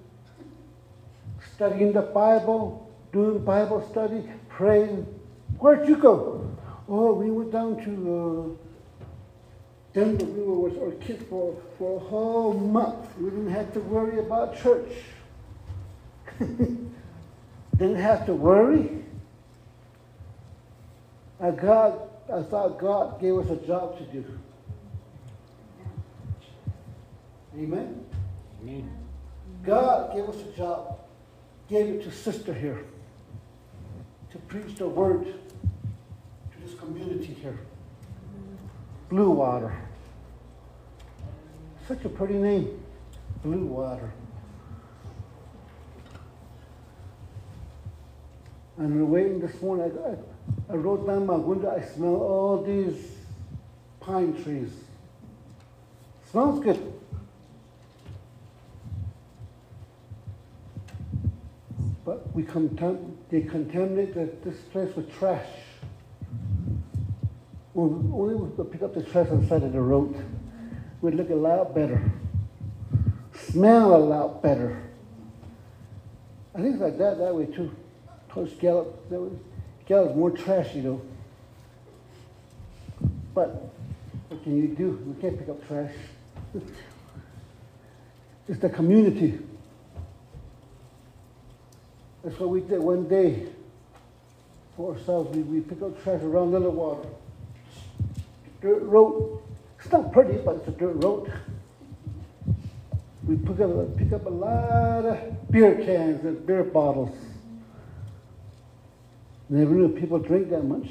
Studying the Bible, doing Bible study, praying. Where'd you go? Oh, we went down to uh, Denver. We were with our kids for, for a whole month. We didn't have to worry about church. didn't have to worry. I, I thought God gave us a job to do. Amen. Amen. God gave us a job, gave it to sister here to preach the word to this community here. Blue Water. Such a pretty name, Blue Water. And way in this morning, I, I, I wrote down my window, I smell all these pine trees. Smells good. But we contam- they contaminate the, this place with trash. Well, only we could pick up the trash on the side of the road. We'd look a lot better. Smell a lot better. I think it's like that that way too. Towards Gallup, that way. Gallup's more trashy though. But what can you do? We can't pick up trash. it's the community. That's what we did one day for ourselves. We, we pick up trash around Little Water. Dirt road. It's not pretty, but it's a dirt road. We pick up, pick up a lot of beer cans and beer bottles. Never knew people drink that much.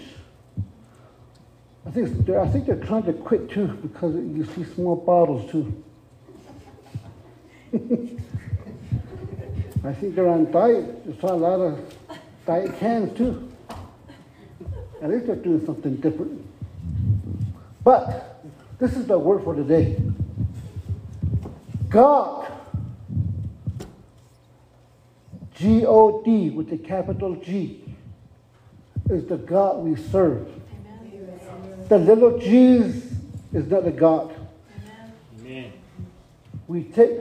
I think, I think they're trying to quit too because you see small bottles too. I think they're on diet. You saw a lot of diet cans too. At least they're doing something different. But this is the word for today. God, G O D with the capital G, is the God we serve. Amen. The little G's is not a God. Amen. Amen. We take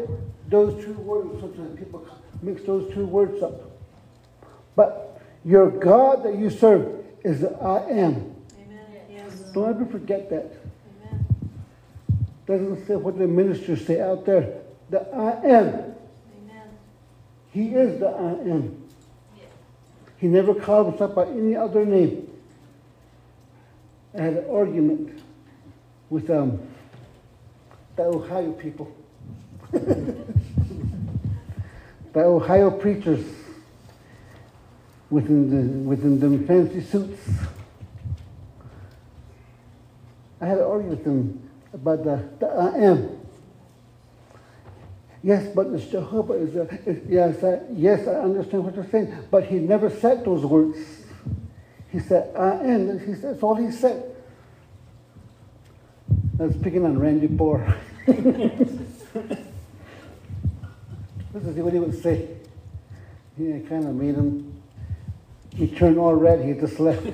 those two words, sometimes people mix those two words up. But your God that you serve is the I am. Amen. Yes. Don't ever forget that. Amen. Doesn't say what the ministers say out there. The I am. Amen. He is the I am. He never called himself by any other name. I had an argument with um, the Ohio people. the Ohio preachers within the within them fancy suits. I had an argument with them about the, the I am. Yes, but it's Jehovah is a, is, yes, I, yes, I understand what you're saying, but he never said those words. He said, I am. He said, that's all he said. I was picking on Randy Bohr. This is what he would say. He kind of made him, he turned all red, he just left.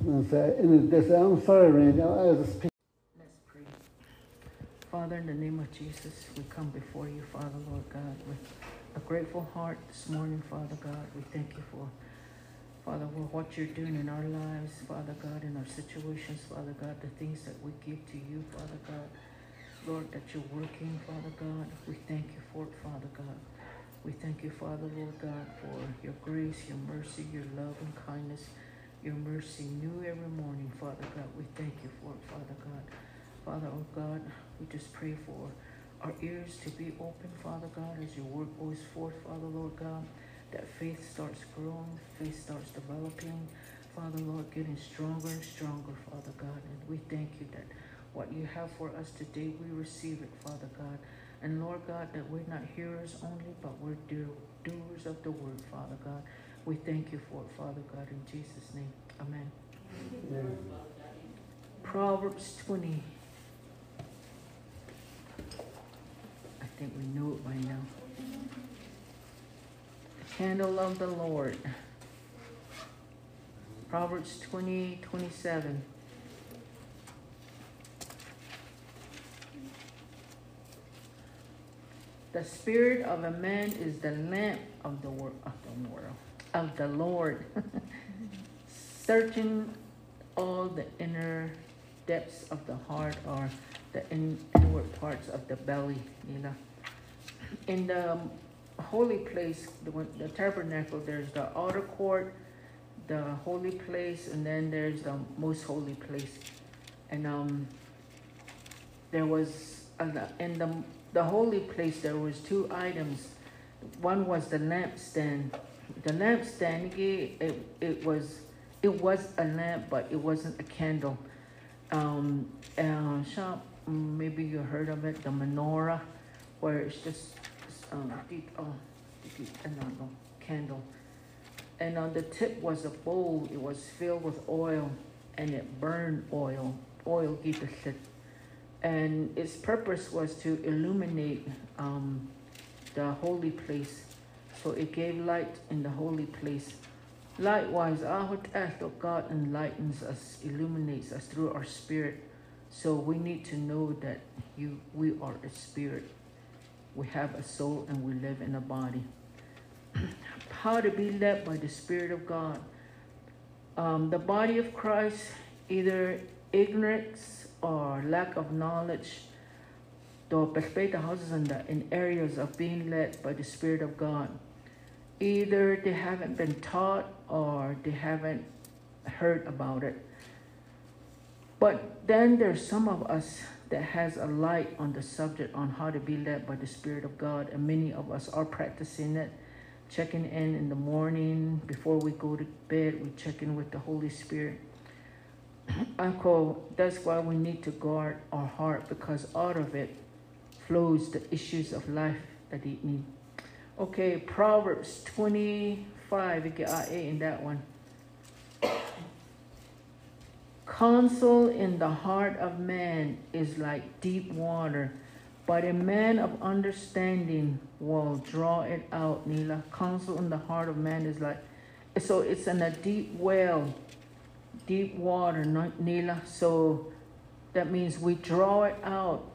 and, they said, I'm sorry, Randy, I was just picking. Let's pray. Father, in the name of Jesus, we come before you, Father, Lord God, with a grateful heart this morning, Father God. We thank you for, Father, for what you're doing in our lives, Father God, in our situations, Father God, the things that we give to you, Father God. Lord, that you're working, Father God. We thank you for it, Father God. We thank you, Father, Lord God, for your grace, your mercy, your love and kindness, your mercy new every morning, Father God. We thank you for it, Father God. Father, oh God, we just pray for our ears to be open, Father God, as your word goes forth, Father, Lord God, that faith starts growing, faith starts developing, Father, Lord, getting stronger and stronger, Father God. And we thank you that what you have for us today, we receive it, Father God. And Lord God, that we're not hearers only, but we're do- doers of the word, Father God. We thank you for it, Father God, in Jesus' name. Amen. Proverbs 20. I think we know it by now. The candle of the Lord. Proverbs 20, 27. The spirit of a man is the lamp of the world of the world of the Lord, searching all the inner depths of the heart or the in, inward parts of the belly, you know. In the holy place, the, the tabernacle, there's the outer court, the holy place, and then there's the most holy place. And um, there was uh, in the the holy place there was two items. One was the lampstand. The lampstand, it, it was it was a lamp, but it wasn't a candle. Um, uh, shop, maybe you heard of it, the menorah, where it's just um, deep, oh, deep, no, no, candle. And on the tip was a bowl. It was filled with oil, and it burned oil. Oil gave the and its purpose was to illuminate um, the holy place. So it gave light in the holy place. Likewise, our of God enlightens us, illuminates us through our spirit. So we need to know that you, we are a spirit. We have a soul and we live in a body. How to be led by the Spirit of God. Um, the body of Christ, either ignorance or lack of knowledge, the houses in, the, in areas of being led by the Spirit of God. Either they haven't been taught or they haven't heard about it. But then there's some of us that has a light on the subject on how to be led by the Spirit of God, and many of us are practicing it, checking in in the morning before we go to bed. We check in with the Holy Spirit. Uncle, that's why we need to guard our heart because out of it flows the issues of life that it need. Okay, Proverbs 25, we get our A in that one. Counsel in the heart of man is like deep water, but a man of understanding will draw it out. Nila, counsel in the heart of man is like, so it's in a deep well deep water, Nila. So that means we draw it out.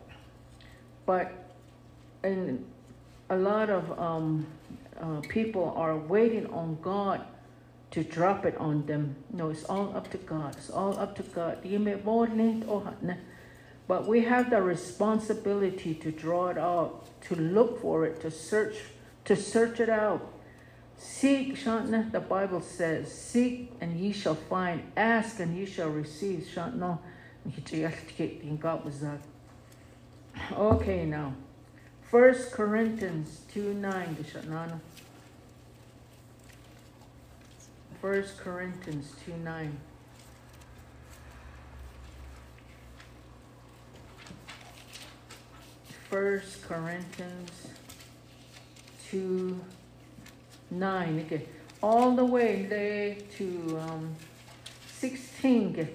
But and a lot of um, uh, people are waiting on God to drop it on them. No, it's all up to God. It's all up to God. But we have the responsibility to draw it out, to look for it, to search, to search it out. Seek, Shantna, the Bible says, seek and ye shall find, ask and ye shall receive. Shantna, Okay, now. First Corinthians 2 9, Shatnana. First Corinthians 2 9. First Corinthians 2 9 okay all the way there to um, 16 okay.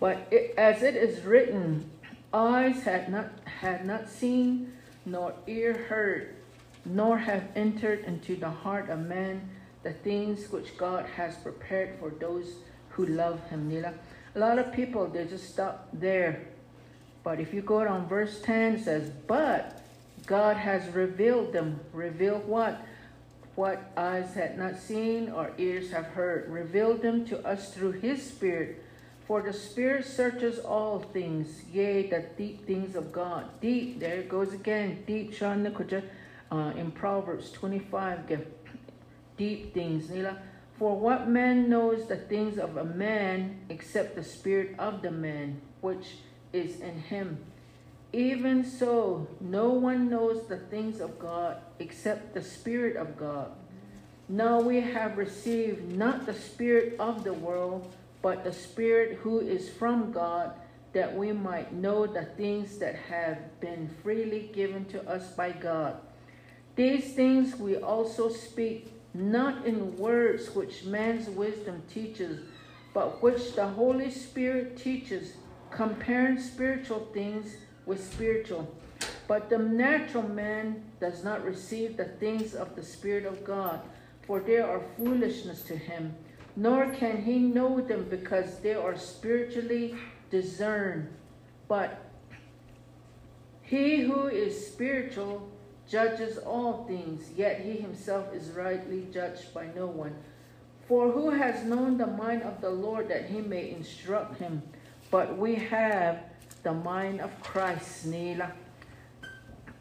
but it, as it is written eyes had not had not seen nor ear heard nor have entered into the heart of man the things which God has prepared for those who love Him. A lot of people, they just stop there. But if you go down verse 10, it says, But God has revealed them. Revealed what? What eyes had not seen or ears have heard. Revealed them to us through His Spirit. For the Spirit searches all things, yea, the deep things of God. Deep, there it goes again. Deep, uh, in Proverbs 25, ge- deep things. Nila. For what man knows the things of a man except the spirit of the man which is in him? Even so, no one knows the things of God except the Spirit of God. Now we have received not the Spirit of the world, but the Spirit who is from God, that we might know the things that have been freely given to us by God. These things we also speak, not in words which man's wisdom teaches, but which the Holy Spirit teaches, comparing spiritual things with spiritual. But the natural man does not receive the things of the Spirit of God, for they are foolishness to him, nor can he know them because they are spiritually discerned. But he who is spiritual judges all things, yet he himself is rightly judged by no one. For who has known the mind of the Lord that he may instruct him? But we have the mind of Christ, Nila.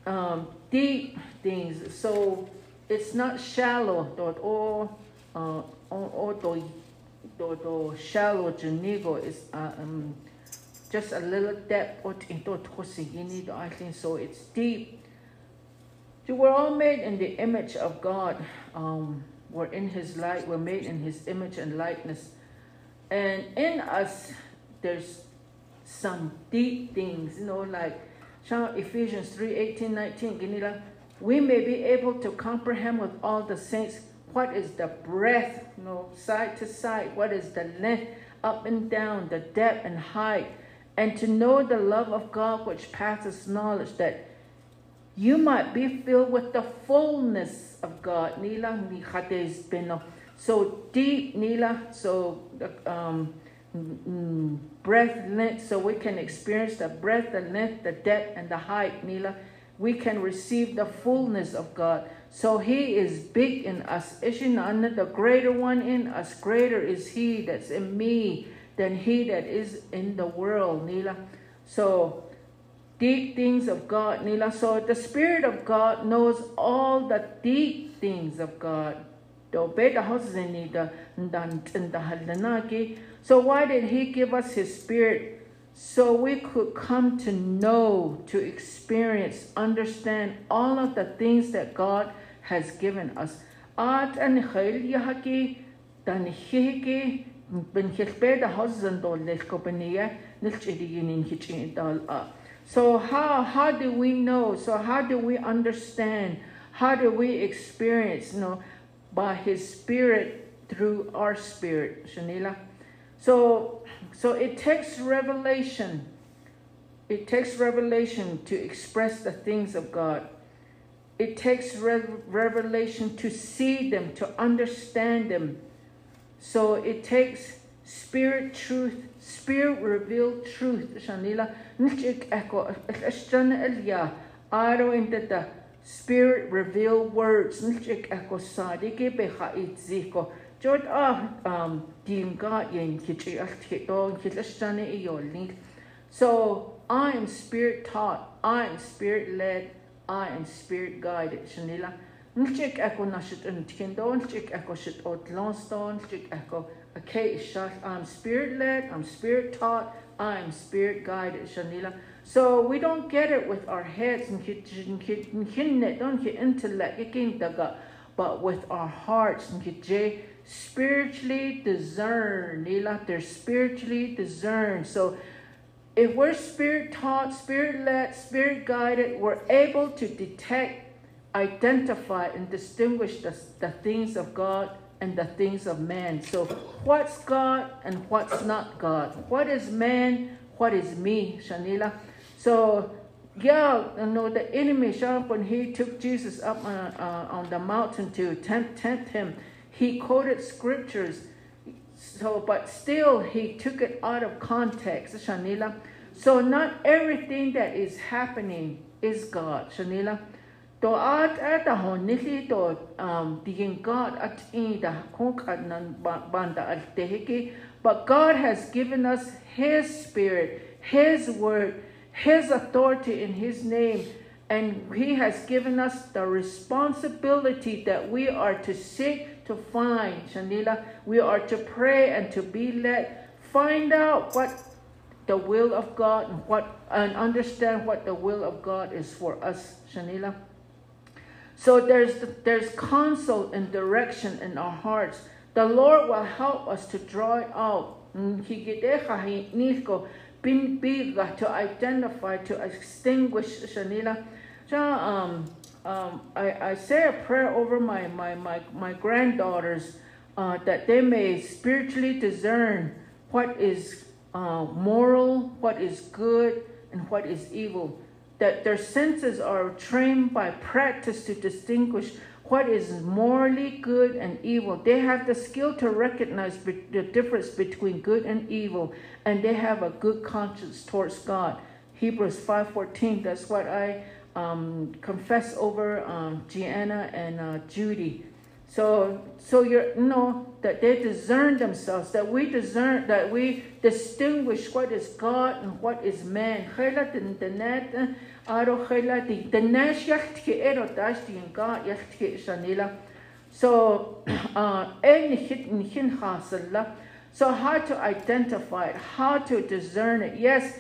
Um, deep things. So it's not shallow. Or uh or shallow junigo is uh, um just a little depth or I think so. It's deep. So we're all made in the image of God. Um, we're in His light. We're made in His image and likeness, and in us there's some deep things, you know, like Ephesians 3 18, 19. Ginila, we may be able to comprehend with all the saints what is the breadth, you know, side to side, what is the length, up and down, the depth and height, and to know the love of God which passes knowledge, that you might be filled with the fullness of God. Nila beno. So deep, Nila. So the um, breadth, length, so we can experience the breadth, the length, the depth, and the height, Nila. We can receive the fullness of God. So He is big in us. Ishinana, the greater one in us, greater is He that's in me than He that is in the world, Nila. So deep things of God, Nila. So the Spirit of God knows all the deep things of God. So why did he give us his spirit? So we could come to know, to experience, understand all of the things that God has given us. At an yahaki dan hiki ben hilpe the husband or leskopania nilchidinin hitchin dal So how how do we know? So how do we understand? How do we experience, you know, by his spirit through our spirit, Shanila? So, so it takes revelation. It takes revelation to express the things of God. It takes re- revelation to see them, to understand them. So it takes spirit truth, spirit revealed truth. Shanila, nchik echo, ashtan elia, aro into the spirit revealed words. Nchik echo sadike beha itziko. Jod ah um dim ga yin kichi al kito kitashane iyolink. So I am spirit taught, I am spirit led, I am spirit guided. Shanila. Nchik echo nashit untindo, nchik echo shit ot lonston, nchik echo shot. I'm spirit led, I'm spirit taught, I'm spirit guided. Shanila. So we don't get it with our heads and intellect, but with our hearts and spiritually discern. Nila, they're spiritually discerned. So if we're spirit taught, spirit led, spirit guided, we're able to detect, identify, and distinguish the, the things of God and the things of man. So what's God and what's not God? What is man? What is me, Shanila? So yeah, you know, the enemy, when he took Jesus up uh, uh, on the mountain to tempt, tempt him, he quoted scriptures. So, but still, he took it out of context, Shanila. So, not everything that is happening is God, Shanila. To at at the honili to um, digin God at ida kong nan banda at tehiki. But God has given us His Spirit, His Word, His authority in His name. And He has given us the responsibility that we are to seek to find, Shanila. We are to pray and to be led. Find out what the will of God and what and understand what the will of God is for us, Shanila. So there's there's counsel and direction in our hearts. The Lord will help us to draw it out. To identify, to extinguish, Shanila. Um, um, I, I say a prayer over my, my, my, my granddaughters uh, that they may spiritually discern what is uh, moral, what is good, and what is evil. That their senses are trained by practice to distinguish what is morally good and evil. They have the skill to recognize be- the difference between good and evil, and they have a good conscience towards God. Hebrews 5:14. That's what I um, confess over um, Gianna and uh, Judy. So, so you're you know that they discern themselves, that we discern, that we distinguish what is God and what is man. So, uh, so how to identify it, how to discern it. Yes,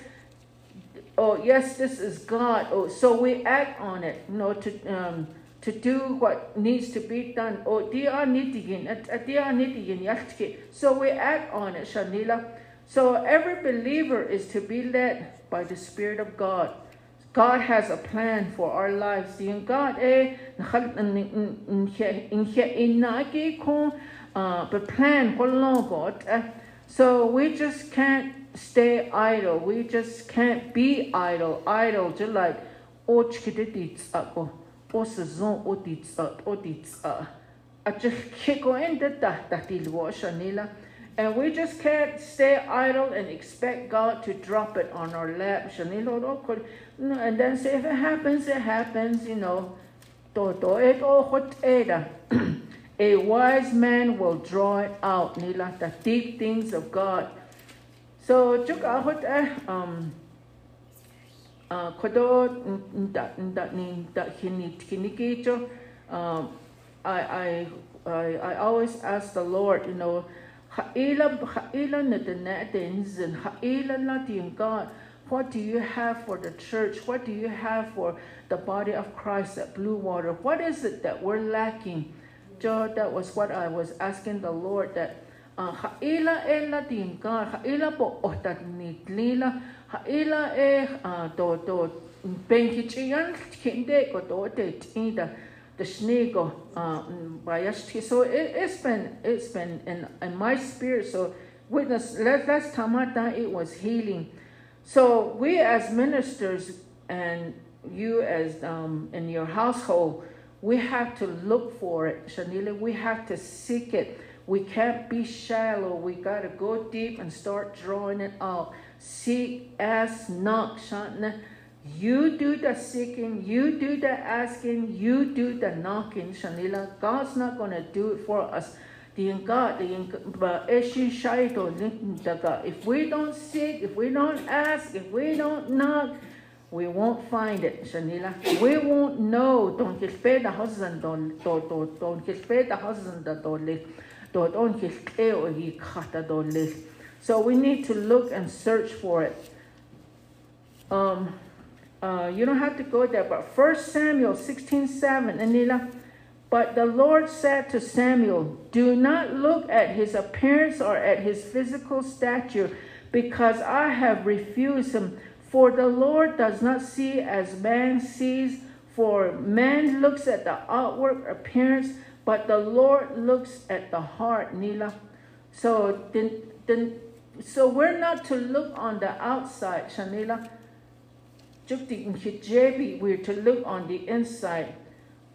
oh yes, this is God. Oh, so we act on it, you know, to um, to do what needs to be done. They are needing it. They are needing. So we act on it, Shanila. So every believer is to be led by the Spirit of God. God has a plan for our lives. Yung God eh kung the plan long So we just can't stay idle. We just can't be idle. Idle just like oh And we just can't stay idle and expect God to drop it on our lap. And then say, if it happens, it happens, you know. A wise man will draw it out, nila, the deep things of God. So, eh, um, kodo nda nda ni nda kini kinikicho. Um, I I I I always ask the Lord, you know, ha'ila ha'ila na denatins and ha'ila latin God. What do you have for the church? What do you have for the body of Christ at Blue Water? What is it that we're lacking? Joe, that was what I was asking the Lord that haila e latin ka haila po otat nitlila haila e to to penki chiyan kinde ko to te tinda the snego bayashti so it, it's been it's been in, in my spirit. So witness last tamata it was healing. So we as ministers and you as um, in your household we have to look for it. Shanila we have to seek it. We can't be shallow. We got to go deep and start drawing it out. Seek, ask, knock, Shantana. You do the seeking, you do the asking, you do the knocking, Shanila. God's not going to do it for us. If we don't seek, if we don't ask, if we don't knock, we won't find it, Shanila. We won't know. Don't fed the husband, don't, don't, don't get fed the husband, don't so we need to look and search for it. Um, uh, you don't have to go there, but 1 Samuel 16 7, Anila. But the Lord said to Samuel, Do not look at his appearance or at his physical stature, because I have refused him. For the Lord does not see as man sees, for man looks at the outward appearance, but the Lord looks at the heart, Nila. So then, then so we're not to look on the outside, Shanila. We're to look on the inside.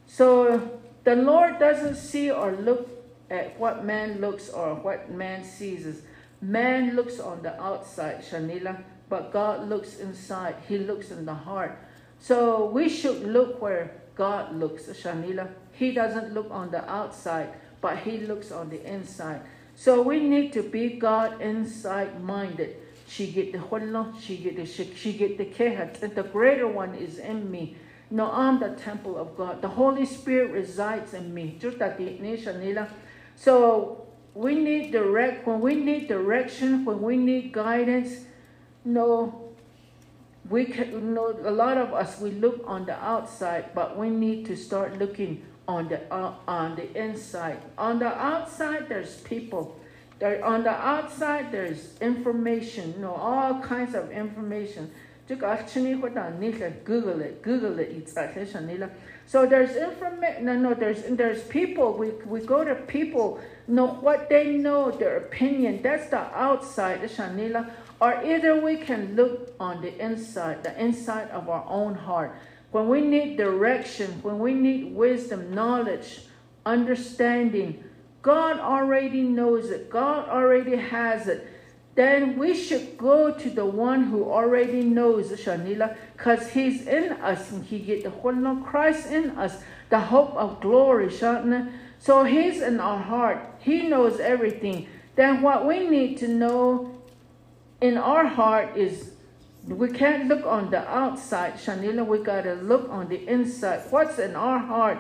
So the Lord doesn't see or look at what man looks or what man sees. Man looks on the outside, Shanila, but God looks inside. He looks in the heart. So we should look where God looks, Shanila. He doesn't look on the outside, but he looks on the inside. So we need to be God inside minded. She get the hullo, she get the she, she get the kehat, and the greater one is in me. No, I'm the temple of God. The Holy Spirit resides in me. So we need direct when we need direction, when we need guidance. No, we can you know a lot of us we look on the outside, but we need to start looking on the, uh, on the inside. On the outside, there's people. There, on the outside, there's information, you know, all kinds of information. Google it, Google it. So there's information, no, no, there's, there's people, we, we go to people, you know what they know, their opinion, that's the outside, Shanila. Or either we can look on the inside, the inside of our own heart. When we need direction, when we need wisdom, knowledge, understanding, God already knows it. God already has it. Then we should go to the one who already knows, Shanila, because he's in us and he get the whole of Christ in us, the hope of glory, Shanila. So he's in our heart. He knows everything. Then what we need to know in our heart is we can't look on the outside, Shanila. We got to look on the inside. What's in our heart?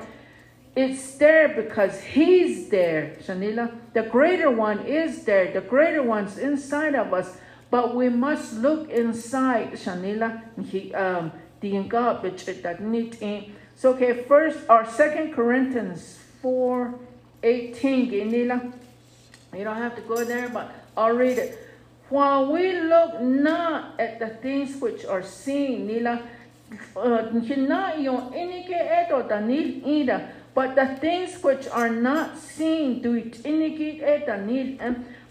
It's there because He's there, Shanila. The greater one is there. The greater one's inside of us. But we must look inside, Shanila. He um So okay, first our second Corinthians 4 18, Ginila. You don't have to go there, but I'll read it. While we look not at the things which are seen, Nila, uh, but the things which are not seen do it indicate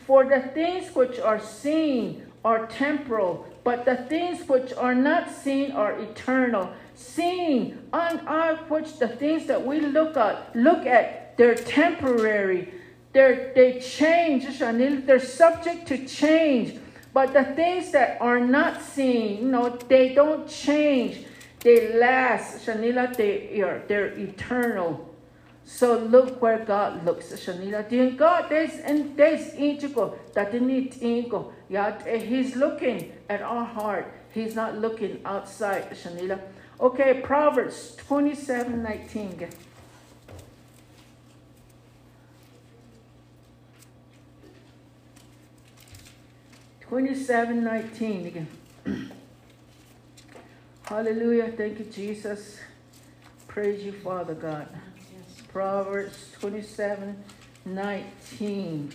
for the things which are seen are temporal, but the things which are not seen are eternal. Seen on our which the things that we look at look at, they're temporary. They're, they change, they're subject to change. But the things that are not seen, you know, they don't change. They last, Shanila, they are they're eternal. So look where God looks, Shanila. Din God, there's and there's that need ego. Yeah, He's looking at our heart. He's not looking outside, Shanila. Okay, Proverbs 27, 19. 2719 again. Hallelujah. Thank you, Jesus. Praise you, Father God. Proverbs 27 19.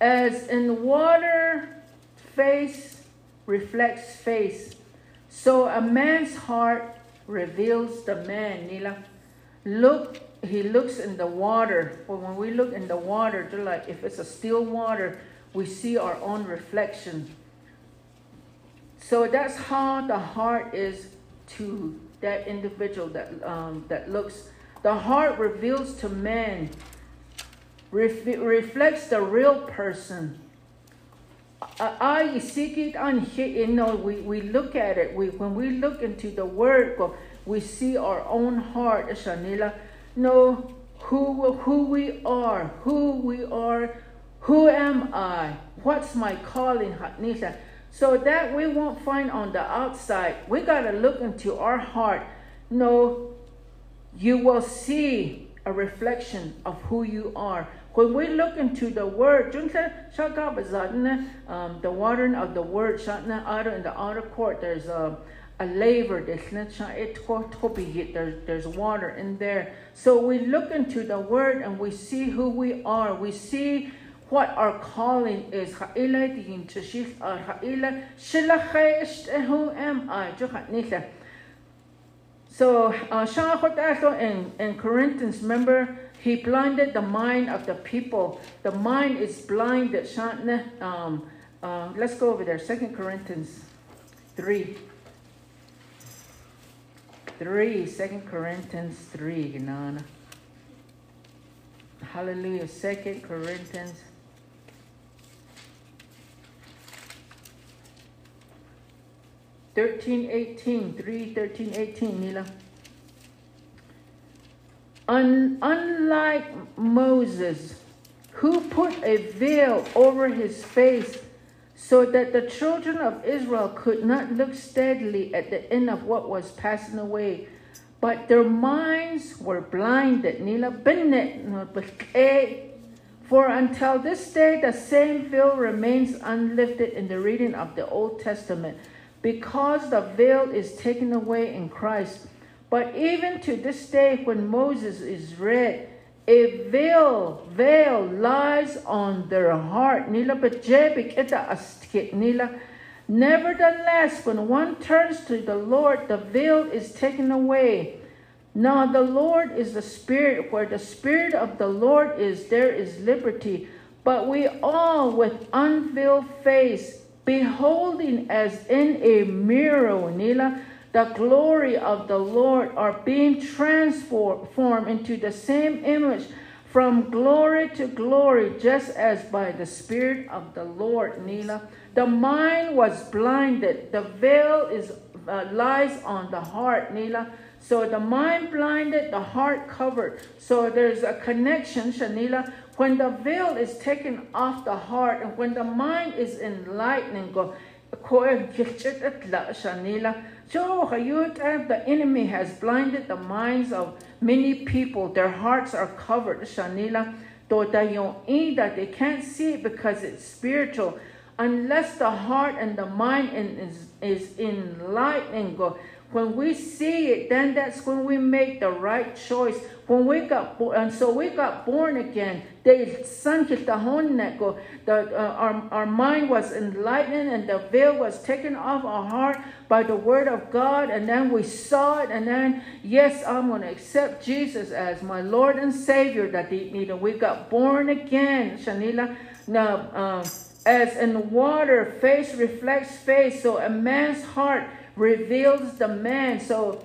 As in water, face reflects face, so a man's heart reveals the man. Nila. Look he looks in the water. But when we look in the water, just like if it's a still water, we see our own reflection. So that's how the heart is to that individual that um, that looks. The heart reveals to man, ref- reflects the real person. I seek it on you know we, we look at it. We when we look into the word, we see our own heart, Shanila know who, who we are, who we are, who am I, what's my calling, Nisha. So that we won't find on the outside. We got to look into our heart. No, you will see a reflection of who you are. When we look into the word, um, the watering of the word, in the outer court, there's a a laver there's, there's water in there. So we look into the word and we see who we are. We see what our calling is. Who am I? So uh, in, in Corinthians, remember, he blinded the mind of the people. The mind is blinded. Um, uh, let's go over there. Second Corinthians 3. 3, 2 Corinthians 3, ginana. Hallelujah. 2 Corinthians. Thirteen eighteen, three thirteen eighteen, Nila. Un, unlike Moses, who put a veil over his face so that the children of Israel could not look steadily at the end of what was passing away, but their minds were blinded. For until this day, the same veil remains unlifted in the reading of the Old Testament, because the veil is taken away in Christ. But even to this day, when Moses is read, a veil, veil lies on their heart. Nila nila. Nevertheless, when one turns to the Lord, the veil is taken away. Now the Lord is the Spirit. Where the Spirit of the Lord is, there is liberty. But we all, with unveiled face, beholding as in a mirror, Nila, the glory of the Lord, are being transformed into the same image from glory to glory, just as by the Spirit of the Lord, Nila. The mind was blinded. The veil is uh, lies on the heart, Nila. So the mind blinded, the heart covered. So there's a connection, Shanila. When the veil is taken off the heart and when the mind is enlightened, go, Shanila. So uh, the enemy has blinded the minds of many people. Their hearts are covered, Shanila. that they can't see it because it's spiritual. Unless the heart and the mind is, is enlightened. When we see it, then that's when we make the right choice. When we got born, and so we got born again. The son the uh, our, our mind was enlightened and the veil was taken off our heart by the word of God. And then we saw it. And then, yes, I'm going to accept Jesus as my Lord and Savior. That we got born again, Shanila. Now, um, as in water, face reflects face. So a man's heart reveals the man. So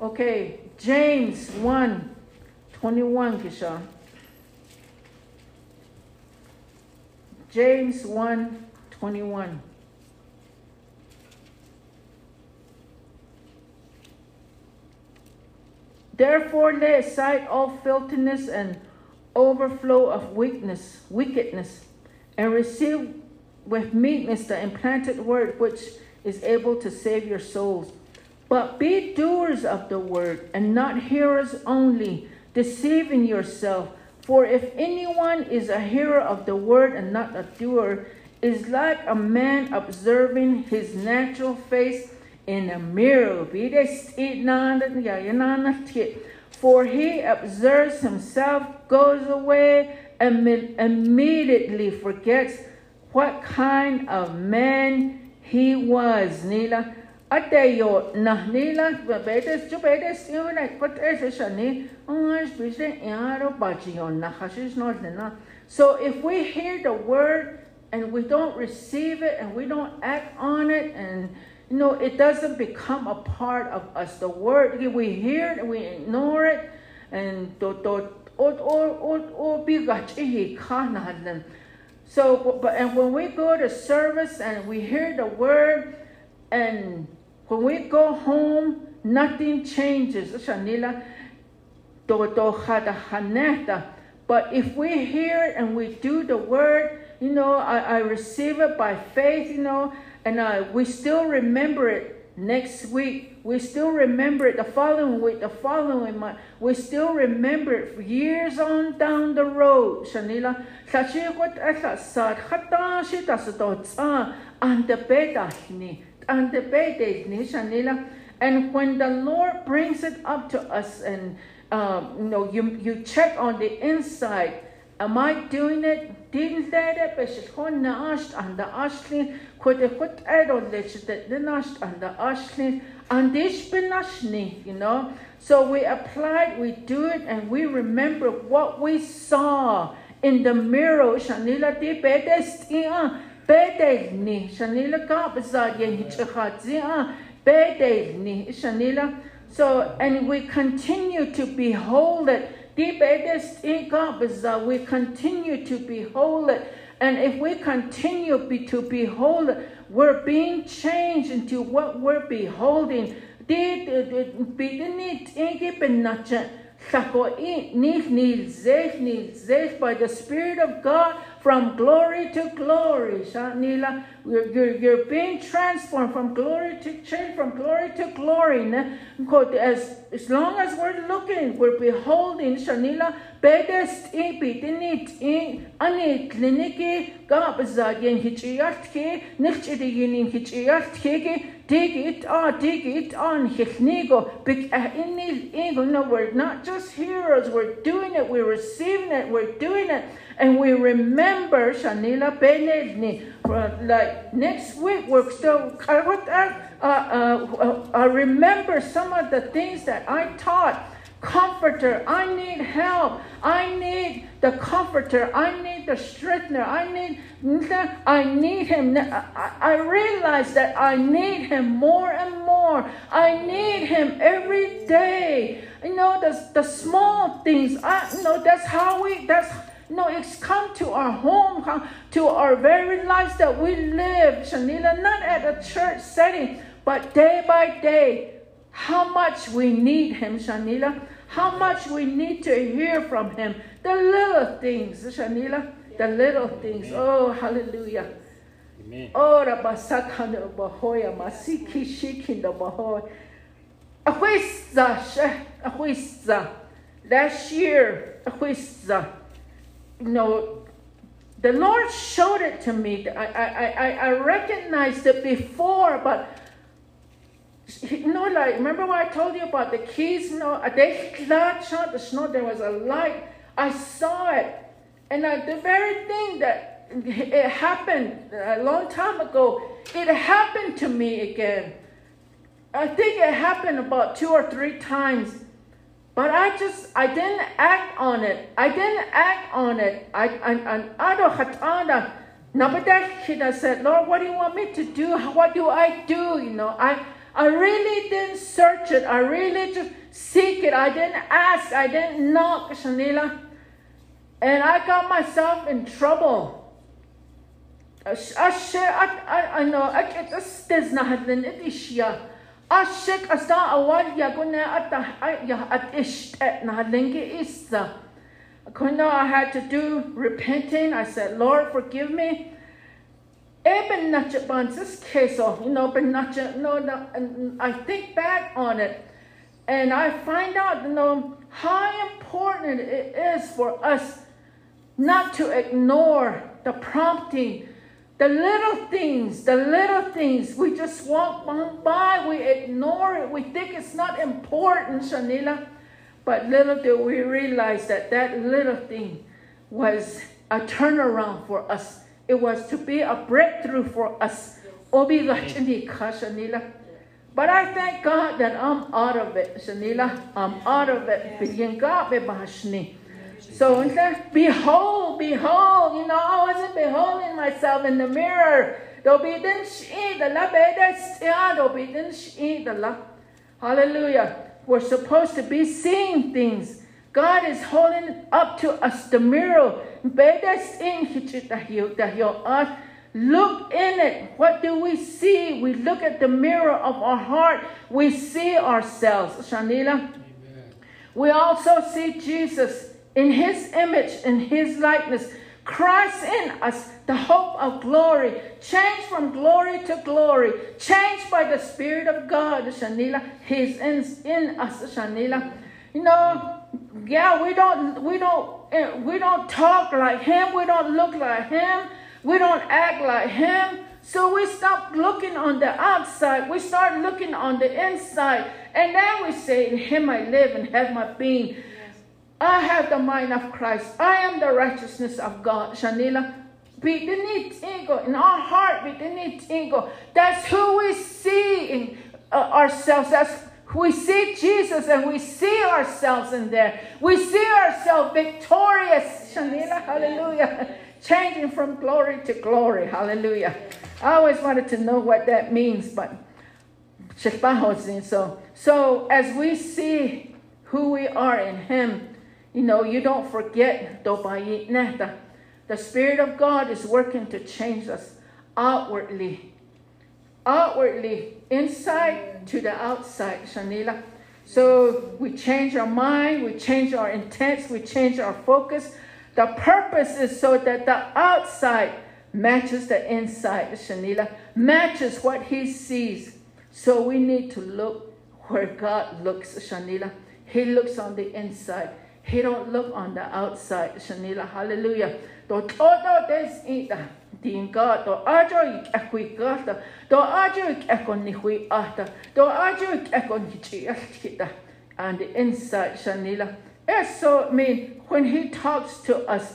okay james 1 21 kisha james 1 21 Therefore lay aside all filthiness and overflow of weakness, wickedness, and receive with meekness the implanted word which is able to save your souls. But be doers of the word and not hearers only, deceiving yourself. For if anyone is a hearer of the word and not a doer, is like a man observing his natural face in a mirror. For he observes himself, goes away, and immediately forgets what kind of man he was. Bise yaro bachion na hashish no na. So if we hear the word and we don't receive it and we don't act on it and you know it doesn't become a part of us. The word we hear it, we ignore it, and to to or or or bigachi kana so, but and when we go to service and we hear the word, and when we go home, nothing changes. Shanila, but if we hear it and we do the word, you know, I, I receive it by faith, you know, and I, we still remember it next week. We still remember it the following week, the following month. We still remember it for years on down the road. Shanila, and the and the Bedahni, Shanila. And when the Lord brings it up to us, and um, you know, you you check on the inside. Am I doing it? She's going to ask and the it put this? That the ask and the asking. And this been asking, you know. So we applied, we do it, and we remember what we saw in the mirror. Shanila di bedes ia bedel ni. Shanila ka bezad ye hichakadzia bedel. Shanila. So and we continue to behold it. We continue to behold it. And if we continue to behold it, we're being changed into what we're beholding. By the Spirit of God from glory to glory. You're, you're, you're being transformed from glory to change, from glory to glory. As, as long as we're looking, we're beholding. Shanila, bedest in bidinit in anit liniki gabazad yen hichiyat ke, nichidi yin hichiyat ke, dig it on, dig it on, hichnigo, big inil ego. No, we're not just heroes, we're doing it, we're receiving it, we're doing it. And we remember Shanila Benedni. Like next week, we're still. Uh, uh, uh, I remember some of the things that I taught. Comforter, I need help. I need the comforter. I need the strengthener. I need, I need him. I, realize that I need him more and more. I need him every day. You know, the, the small things. I you know that's how we. That's no, it's come to our home, to our very lives that we live, Shanila, not at a church setting, but day by day. How much we need Him, Shanila. How much we need to hear from Him. The little things, Shanila. The little things. Oh, hallelujah. Amen. Oh, Rabasakana Bahoya, Masiki Shikinda Bahoy. Ahwisa, Ahwisa. Last year, Ahwisa you know, the Lord showed it to me. I, I, I, I recognized it before, but you know, like remember what I told you about the keys? You know, uh, they shot the snow. There was a light. I saw it, and I, the very thing that it happened a long time ago, it happened to me again. I think it happened about two or three times. But I just, I didn't act on it. I didn't act on it. I, I, I said, Lord, what do you want me to do? What do I do? You know, I, I really didn't search it. I really just seek it. I didn't ask. I didn't knock, Shanila. And I got myself in trouble. There's not an issue. Ashik asta awal ya guna at ya at ish na lingi isa. Kuna I had to do repenting. I said, Lord, forgive me. Eben nachaban this case of you know, but nacha no, no, and I think back on it, and I find out you know how important it is for us not to ignore the prompting the little things, the little things, we just walk by, we ignore it, we think it's not important, Shanila. But little do we realize that that little thing was a turnaround for us. It was to be a breakthrough for us. Obi mm. Shanila. But I thank God that I'm out of it, Shanila. I'm out of it. So instead, behold, behold, you know, I wasn't beholding myself in the mirror. Hallelujah. We're supposed to be seeing things. God is holding up to us the mirror. Look in it. What do we see? We look at the mirror of our heart. We see ourselves. Shanila. We also see Jesus in his image, in his likeness. Christ in us, the hope of glory. Change from glory to glory. Changed by the Spirit of God, Shanila. He's in, in us, Shanila. You know, yeah, we don't, we don't, eh, we don't talk like him. We don't look like him. We don't act like him. So we stop looking on the outside. We start looking on the inside. And then we say, In him I live and have my being. I have the mind of Christ. I am the righteousness of God. Shanila, beneath ego, in our heart, beneath ego. That's who we see in uh, ourselves. That's we see Jesus and we see ourselves in there. We see ourselves victorious. Shanila, hallelujah. Changing from glory to glory. Hallelujah. I always wanted to know what that means, but so so as we see who we are in Him, you know, you don't forget the Spirit of God is working to change us outwardly. Outwardly, inside to the outside, Shanila. So we change our mind, we change our intents, we change our focus. The purpose is so that the outside matches the inside, Shanila, matches what he sees. So we need to look where God looks, Shanila. He looks on the inside. He don't look on the outside, Shanila. Hallelujah. God, to ajo ik akui gata. To ajo ik akon ata. To ajo ik akon ni And inside, Shanila. And so, I mean, when he talks to us,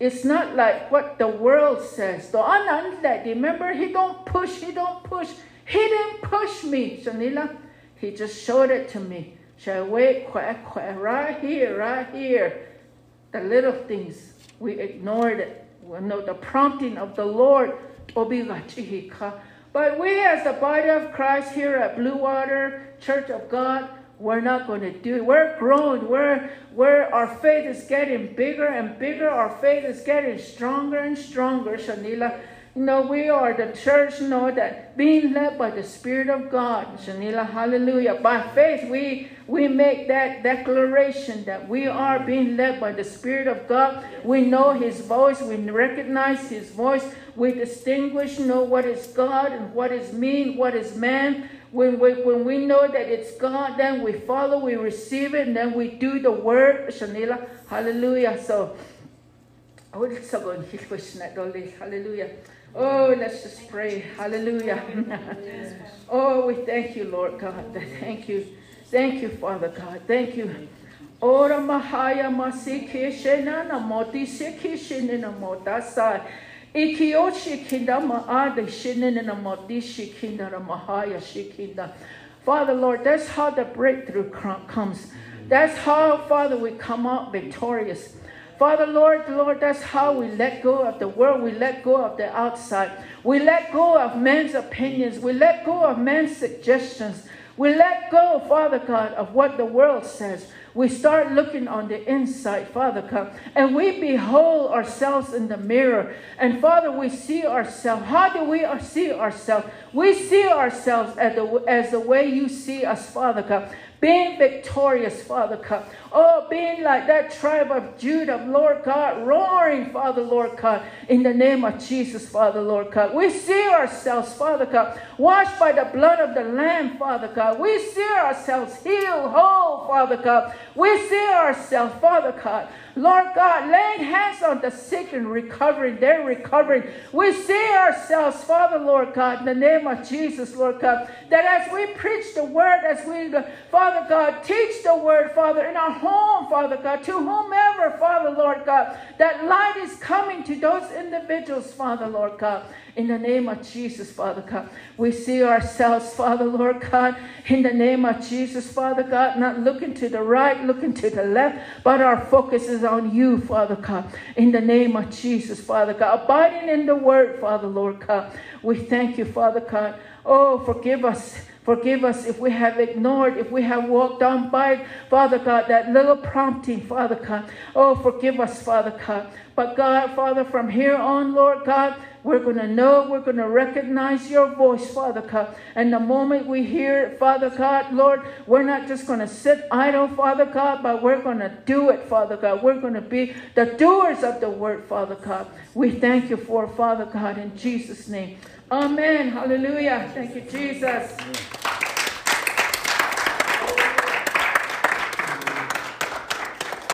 it's not like what the world says. So remember, he don't push, he don't push. He didn't push me, Shanila. He just showed it to me. Shall wait, right here, right here. The little things, we ignored it. Know the prompting of the Lord. But we as the body of Christ here at Blue Water Church of God, we're not going to do it. We're growing. We're, we're, our faith is getting bigger and bigger. Our faith is getting stronger and stronger, Shanila. Know, we are the church, know, that being led by the Spirit of God. Shanila, hallelujah. By faith, we, we make that declaration that we are being led by the Spirit of God. We know His voice. We recognize His voice. We distinguish, know what is God and what is me, what is man. When we, when we know that it's God, then we follow, we receive it, and then we do the word. Shanila, hallelujah. So, hallelujah. Oh, let's just pray. Hallelujah. oh, we thank you, Lord God. Thank you. Thank you, Father God. Thank you. Ora mahaya masike shena na moti sike shene na motasai. Ikioshi kinda maade shene na moti shikinda mahaya shikinda. Father, Lord, that's how the breakthrough comes. That's how, Father, we come out victorious. Father, Lord, Lord, that's how we let go of the world. We let go of the outside. We let go of men's opinions. We let go of men's suggestions. We let go, Father God, of what the world says. We start looking on the inside, Father God, and we behold ourselves in the mirror. And Father, we see ourselves. How do we see ourselves? We see ourselves as the, as the way you see us, Father God being victorious, Father God. Oh, being like that tribe of Judah, Lord God, roaring, Father, Lord God, in the name of Jesus, Father, Lord God. We see ourselves, Father God, washed by the blood of the Lamb, Father God. We see ourselves healed, whole, Father God. We see ourselves, Father God, Lord God, laying hands on the sick and recovering. They're recovering. We see ourselves, Father, Lord God, in the name of Jesus, Lord God, that as we preach the word, as we, Father God, teach the word, Father, in our home, Father God, to whomever, Father, Lord God, that light is coming to those individuals, Father, Lord God. In the name of Jesus, Father God, we see ourselves, Father, Lord God, in the name of Jesus, Father God, not looking to the right, looking to the left, but our focus is on you, Father God. In the name of Jesus, Father God, abiding in the word, Father, Lord God. We thank you, Father God. Oh, forgive us. Forgive us if we have ignored, if we have walked on by, Father God, that little prompting, Father God. Oh, forgive us, Father God. But God, Father, from here on, Lord God, we're going to know, we're going to recognize your voice, Father God. And the moment we hear it, Father God, Lord, we're not just going to sit idle, Father God, but we're going to do it, Father God. We're going to be the doers of the word, Father God. We thank you for, Father God, in Jesus' name. Amen. Hallelujah. Thank you, Jesus.